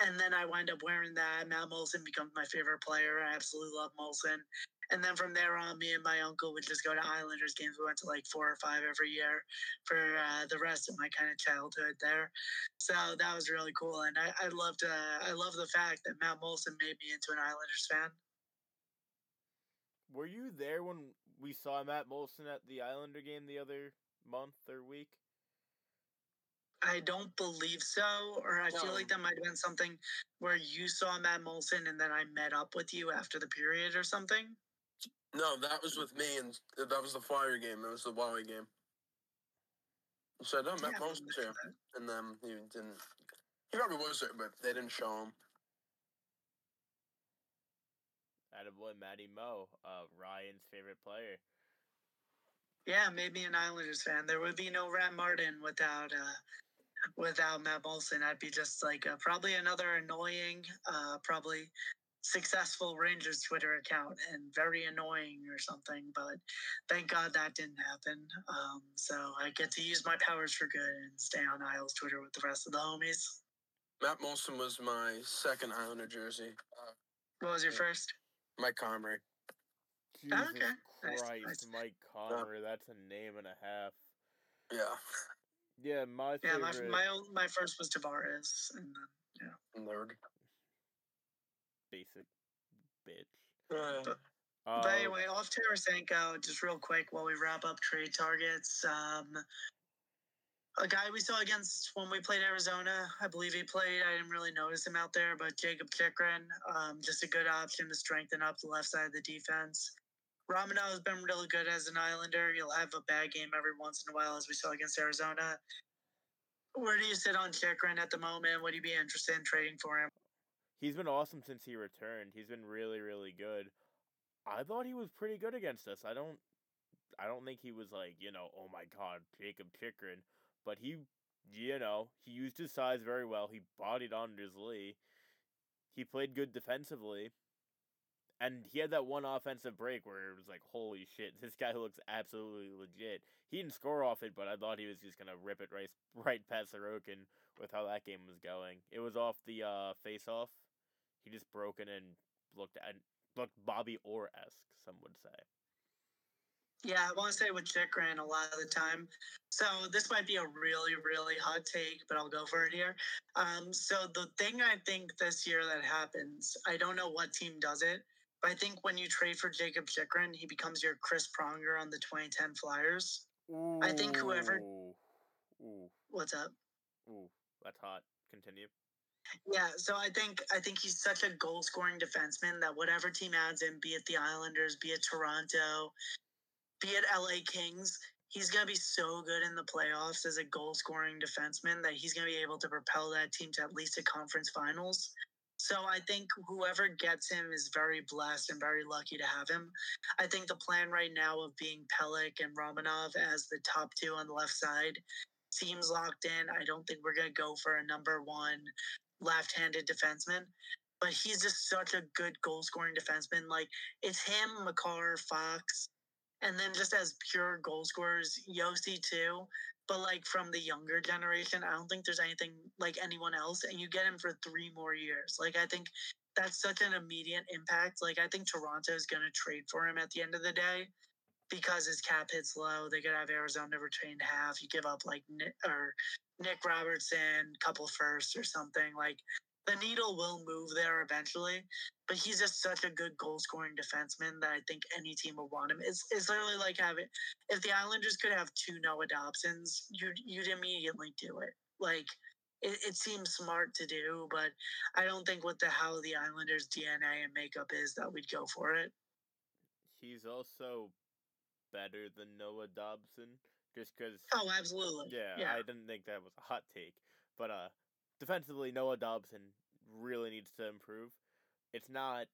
And then I wind up wearing that. Matt Moulson becomes my favorite player. I absolutely love Moulson. And then from there on, me and my uncle would just go to Islanders games. We went to like four or five every year for uh, the rest of my kind of childhood there. So that was really cool, and I, I loved uh, I love the fact that Matt Moulson made me into an Islanders fan. Were you there when we saw Matt Moulson at the Islander game the other month or week? I don't believe so, or I no. feel like that might have been something where you saw Matt Moulson and then I met up with you after the period or something. No, that was with me, and that was the Flyer game. It was the Wally game. So no, Matt yeah, Moulson's here, and then he didn't. He probably was there, but they didn't show him. Attaboy Matty Mo, uh, Ryan's favorite player. Yeah, maybe an Islanders fan. There would be no Rat Martin without uh, without Matt Moulson. I'd be just like uh, probably another annoying, uh, probably successful Rangers Twitter account and very annoying or something. But thank God that didn't happen. Um, so I get to use my powers for good and stay on Isles Twitter with the rest of the homies. Matt Moulson was my second Islander jersey. Uh, what was your first? Mike Comrie. Jesus okay. Christ, nice, nice. Mike Comrie. That's a name and a half. Yeah. Yeah, my favorite. Yeah, my my, own, my first was Tavares, and then yeah. Lord. Basic bitch. Uh, but, uh, but anyway, off Tarasenko, just real quick while we wrap up trade targets. Um, a guy we saw against when we played Arizona. I believe he played. I didn't really notice him out there, but Jakob Chychrun, um, just a good option to strengthen up the left side of the defense. Romanov has been really good as an Islander. He'll have a bad game every once in a while, as we saw against Arizona. Where do you sit on Chychrun at the moment? Would you be interested in trading for him? He's been awesome since he returned. He's been really, really good. I thought he was pretty good against us. I don't I don't think he was like, you know, oh my god, Jakob Chychrun but he, you know, he used his size very well. He bodied Anders Lee. he played good defensively. And he had that one offensive break where it was like, holy shit, this guy looks absolutely legit. He didn't score off it, but I thought he was just gonna rip it right right past Sorokin with how that game was going. It was off the uh, face off. He just broke it and looked at looked Bobby Orr esque, some would say. Yeah, I want to say with Chychrun a lot of the time. So this might be a really, really hot take, but I'll go for it here. Um, so the thing I think this year that happens, I don't know what team does it, but I think when you trade for Jakob Chychrun, he becomes your Chris Pronger on the 2010 Flyers. Ooh. I think whoever- Ooh, What's up? ooh, that's hot. Continue. Yeah, so I think I think he's such a goal scoring defenseman that whatever team adds him, be it the Islanders, be it Toronto, be it LA Kings, he's gonna be so good in the playoffs as a goal scoring defenseman that he's gonna be able to propel that team to at least a conference finals. So I think whoever gets him is very blessed and very lucky to have him. I think the plan right now of being Pelech and Romanov as the top two on the left side seems locked in. I don't think we're gonna go for a number one left-handed defenseman, but he's just such a good goal-scoring defenseman. Like it's him, Makar, Fox, and then just as pure goal scorers, Josi too. But like from the younger generation, I don't think there's anything like anyone else, and you get him for three more years. Like I think that's such an immediate impact. Like I think Toronto is going to trade for him at the end of the day because his cap hits low. They could have Arizona retain half. You give up like Nick, or Nick Robertson, couple firsts or something. Like the needle will move there eventually. But he's just such a good goal scoring defenseman that I think any team would want him. It's it's literally like having if the Islanders could have two Noah Dobsons, you'd you'd immediately do it. Like it, it seems smart to do, but I don't think with the how the Islanders DNA and makeup is that we'd go for it. He's also better than Noah Dobson, just because. Oh, absolutely. Yeah, yeah. I didn't think that was a hot take, but uh, defensively, Noah Dobson really needs to improve. It's not,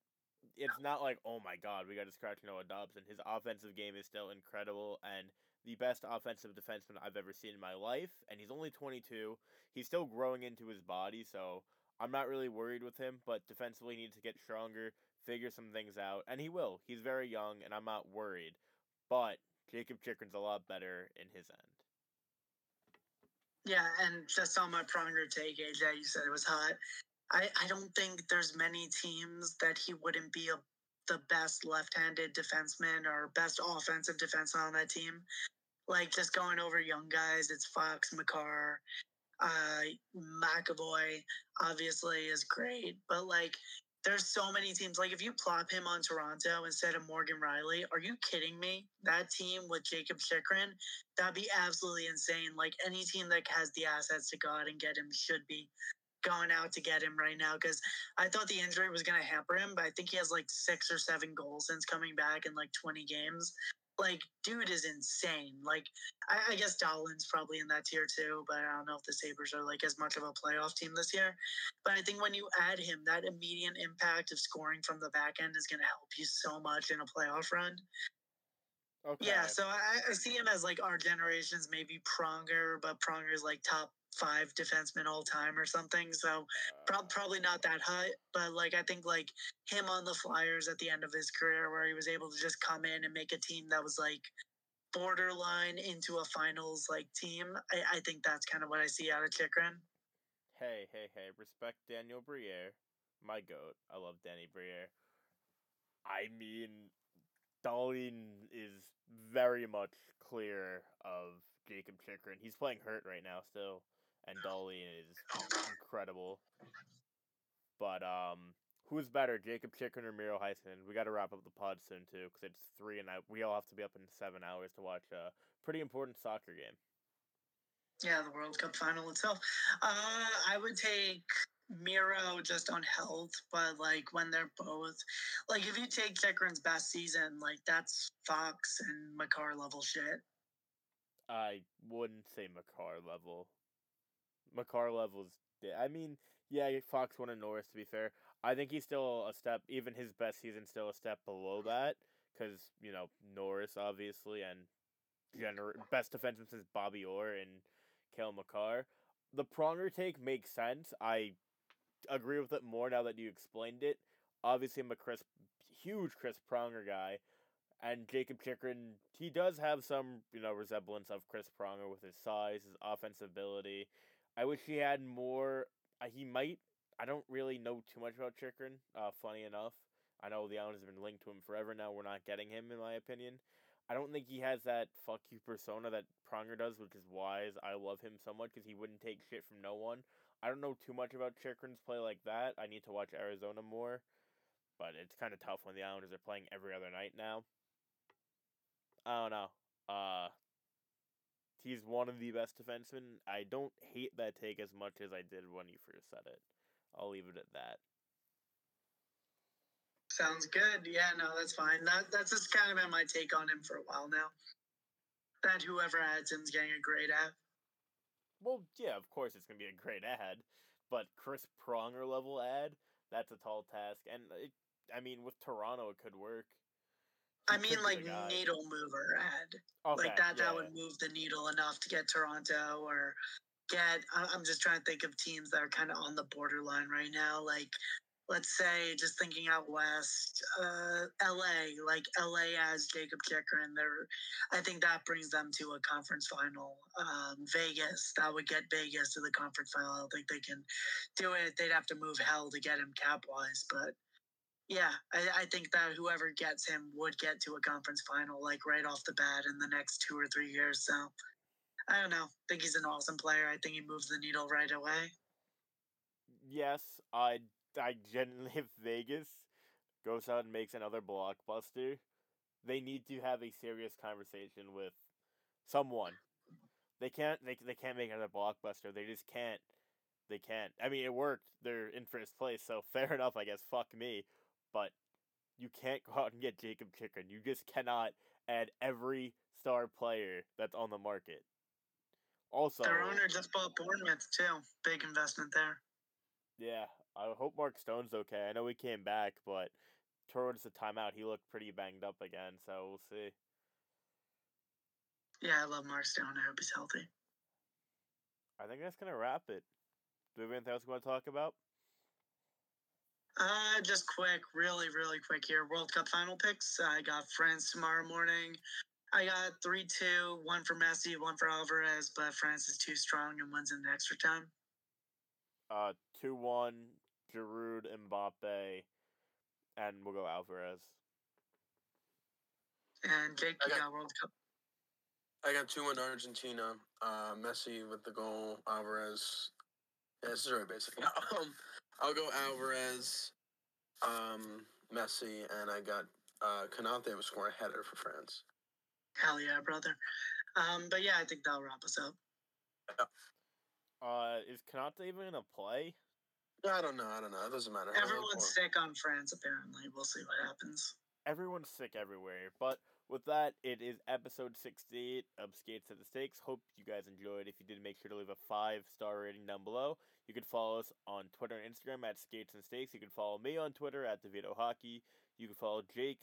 it's not like oh my god, we got to scratch Noah Dobson. His offensive game is still incredible and the best offensive defenseman I've ever seen in my life. And he's only 22. He's still growing into his body, so I'm not really worried with him. But defensively, he needs to get stronger, figure some things out, and he will. He's very young, and I'm not worried. But Jakob Chychrun's a lot better in his end. Yeah, and just on my Pronger take, AJ, you said it was hot. I, I don't think there's many teams that he wouldn't be a, the best left-handed defenseman or best offensive defenseman on that team. Like just going over young guys, it's Fox, Makar, uh, McAvoy. Obviously, is great, but like there's so many teams. Like if you plop him on Toronto instead of Morgan Rielly, are you kidding me? That team with Jakob Chychrun, that'd be absolutely insane. Like any team that has the assets to go out and get him should be going out to get him right now because I thought the injury was going to hamper him, but I think he has like six or seven goals since coming back in like 20 games. Like, dude is insane. Like, I, I guess Dahlin's probably in that tier too, but I don't know if the Sabres are like as much of a playoff team this year. But I think when you add him, that immediate impact of scoring from the back end is going to help you so much in a playoff run. Okay. Yeah, so I, I see him as like our generation's maybe Pronger, but Pronger's like top five defenseman all time or something. So pro- probably not that high, but like I think like him on the Flyers at the end of his career, where he was able to just come in and make a team that was like borderline into a finals like team. I, I think that's kind of what I see out of Chychrun. Hey, hey, hey! Respect Daniel Briere, my goat. I love Danny Briere. I mean, Dahlin is very much clear of Jakob Chychrun. He's playing hurt right now still, and Dahlin is incredible. But um, who's better, Jakob Chychrun or Miro Heiskanen? We got to wrap up the pod soon too, because it's three and I, we all have to be up in seven hours to watch a pretty important soccer game. Yeah, the World Cup final itself. Uh, I would take Miro just on health, but like when they're both, like if you take Chychrun's best season, like that's Fox and Makar level shit. I wouldn't say Makar level. Makar levels. I mean, yeah, Fox won a Norris. To be fair, I think he's still a step. Even his best season, still a step below that. Because you know Norris, obviously, and gener- best defenseman since Bobby Orr and Cale Makar. The Pronger take makes sense. I, agree with it more now that you explained it. Obviously, I'm a Chris, huge Chris Pronger guy, and Jakob Chychrun, he does have some, you know, resemblance of Chris Pronger with his size, his offensive ability. I wish he had more. Uh, he might. I don't really know too much about Chychrun. Uh, funny enough, I know the Islanders have been linked to him forever now. We're not getting him, in my opinion. I don't think he has that fuck you persona that Pronger does, which is why I love him so much because he wouldn't take shit from no one. I don't know too much about Chychrun's play like that. I need to watch Arizona more, but it's kind of tough when the Islanders are playing every other night now. I don't know. Uh, he's one of the best defensemen. I don't hate that take as much as I did when you first said it. I'll leave it at that. Sounds good. Yeah, no, that's fine. That that's just kind of been my take on him for a while now. That whoever adds him's getting a great ad. Well, yeah, of course it's gonna be a great ad, but Chris Pronger level ad, that's a tall task. And it, I mean, with Toronto, it could work. He I mean, like needle mover ad. Okay, like that. yeah, That would move the needle enough to get Toronto or get. I'm just trying to think of teams that are kind of on the borderline right now. Like, let's say, just thinking out west, uh, LA. Like LA as Jakob Chychrun. There, I think that brings them to a conference final. Um, Vegas. That would get Vegas to the conference final. I don't think they can do it. They'd have to move hell to get him cap wise, but. Yeah, I, I think that whoever gets him would get to a conference final like right off the bat in the next two or three years. So I don't know. I think he's an awesome player. I think he moves the needle right away. Yes, I I genuinely if Vegas goes out and makes another blockbuster, they need to have a serious conversation with someone. They can't they they can't make another blockbuster. They just can't. They can't. I mean, it worked. They're in first place, so fair enough, I guess. Fuck me, but you can't go out and get Jakob Chychrun. You just cannot add every star player that's on the market. Also, Their owner just bought Bournemouth too. Big investment there. Yeah, I hope Mark Stone's okay. I know he came back, but towards the timeout, he looked pretty banged up again. So we'll see. Yeah, I love Mark Stone. I hope he's healthy. I think that's gonna wrap it. Do we have anything else we want to talk about? Uh, just quick, really, really quick here. World Cup final picks. I got France tomorrow morning. I got three two, one for Messi, one for Alvarez, but France is too strong and wins in the extra time. Uh, two one, Giroud, Mbappe, and we'll go Alvarez. And Jake, you got- got World Cup. I got two in Argentina. Uh, Messi with the goal. Alvarez. Yeah, this is very basic. Um, I'll go Alvarez, um, Messi, and I got uh, Konaté was scoring a header for France. Hell yeah, brother. Um, but yeah, I think that'll wrap us up. Uh, is Konaté even gonna play? I don't know. I don't know. It doesn't matter. I don't know Everyone's sick on France, apparently. We'll see what happens. Everyone's sick everywhere. But with that, it is episode 68 of Skates at the Stakes. Hope you guys enjoyed. If you did, make sure to leave a five star rating down below. You can follow us on Twitter and Instagram at Skates and Stakes. You can follow me on Twitter at DeVito Hockey. You can follow Jake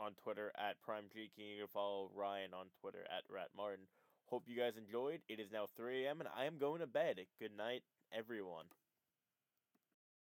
on Twitter at Prime Jake. And you can follow Ryan on Twitter at Rat Martin. Hope you guys enjoyed. It is now 3 a.m. and I am going to bed. Good night, everyone.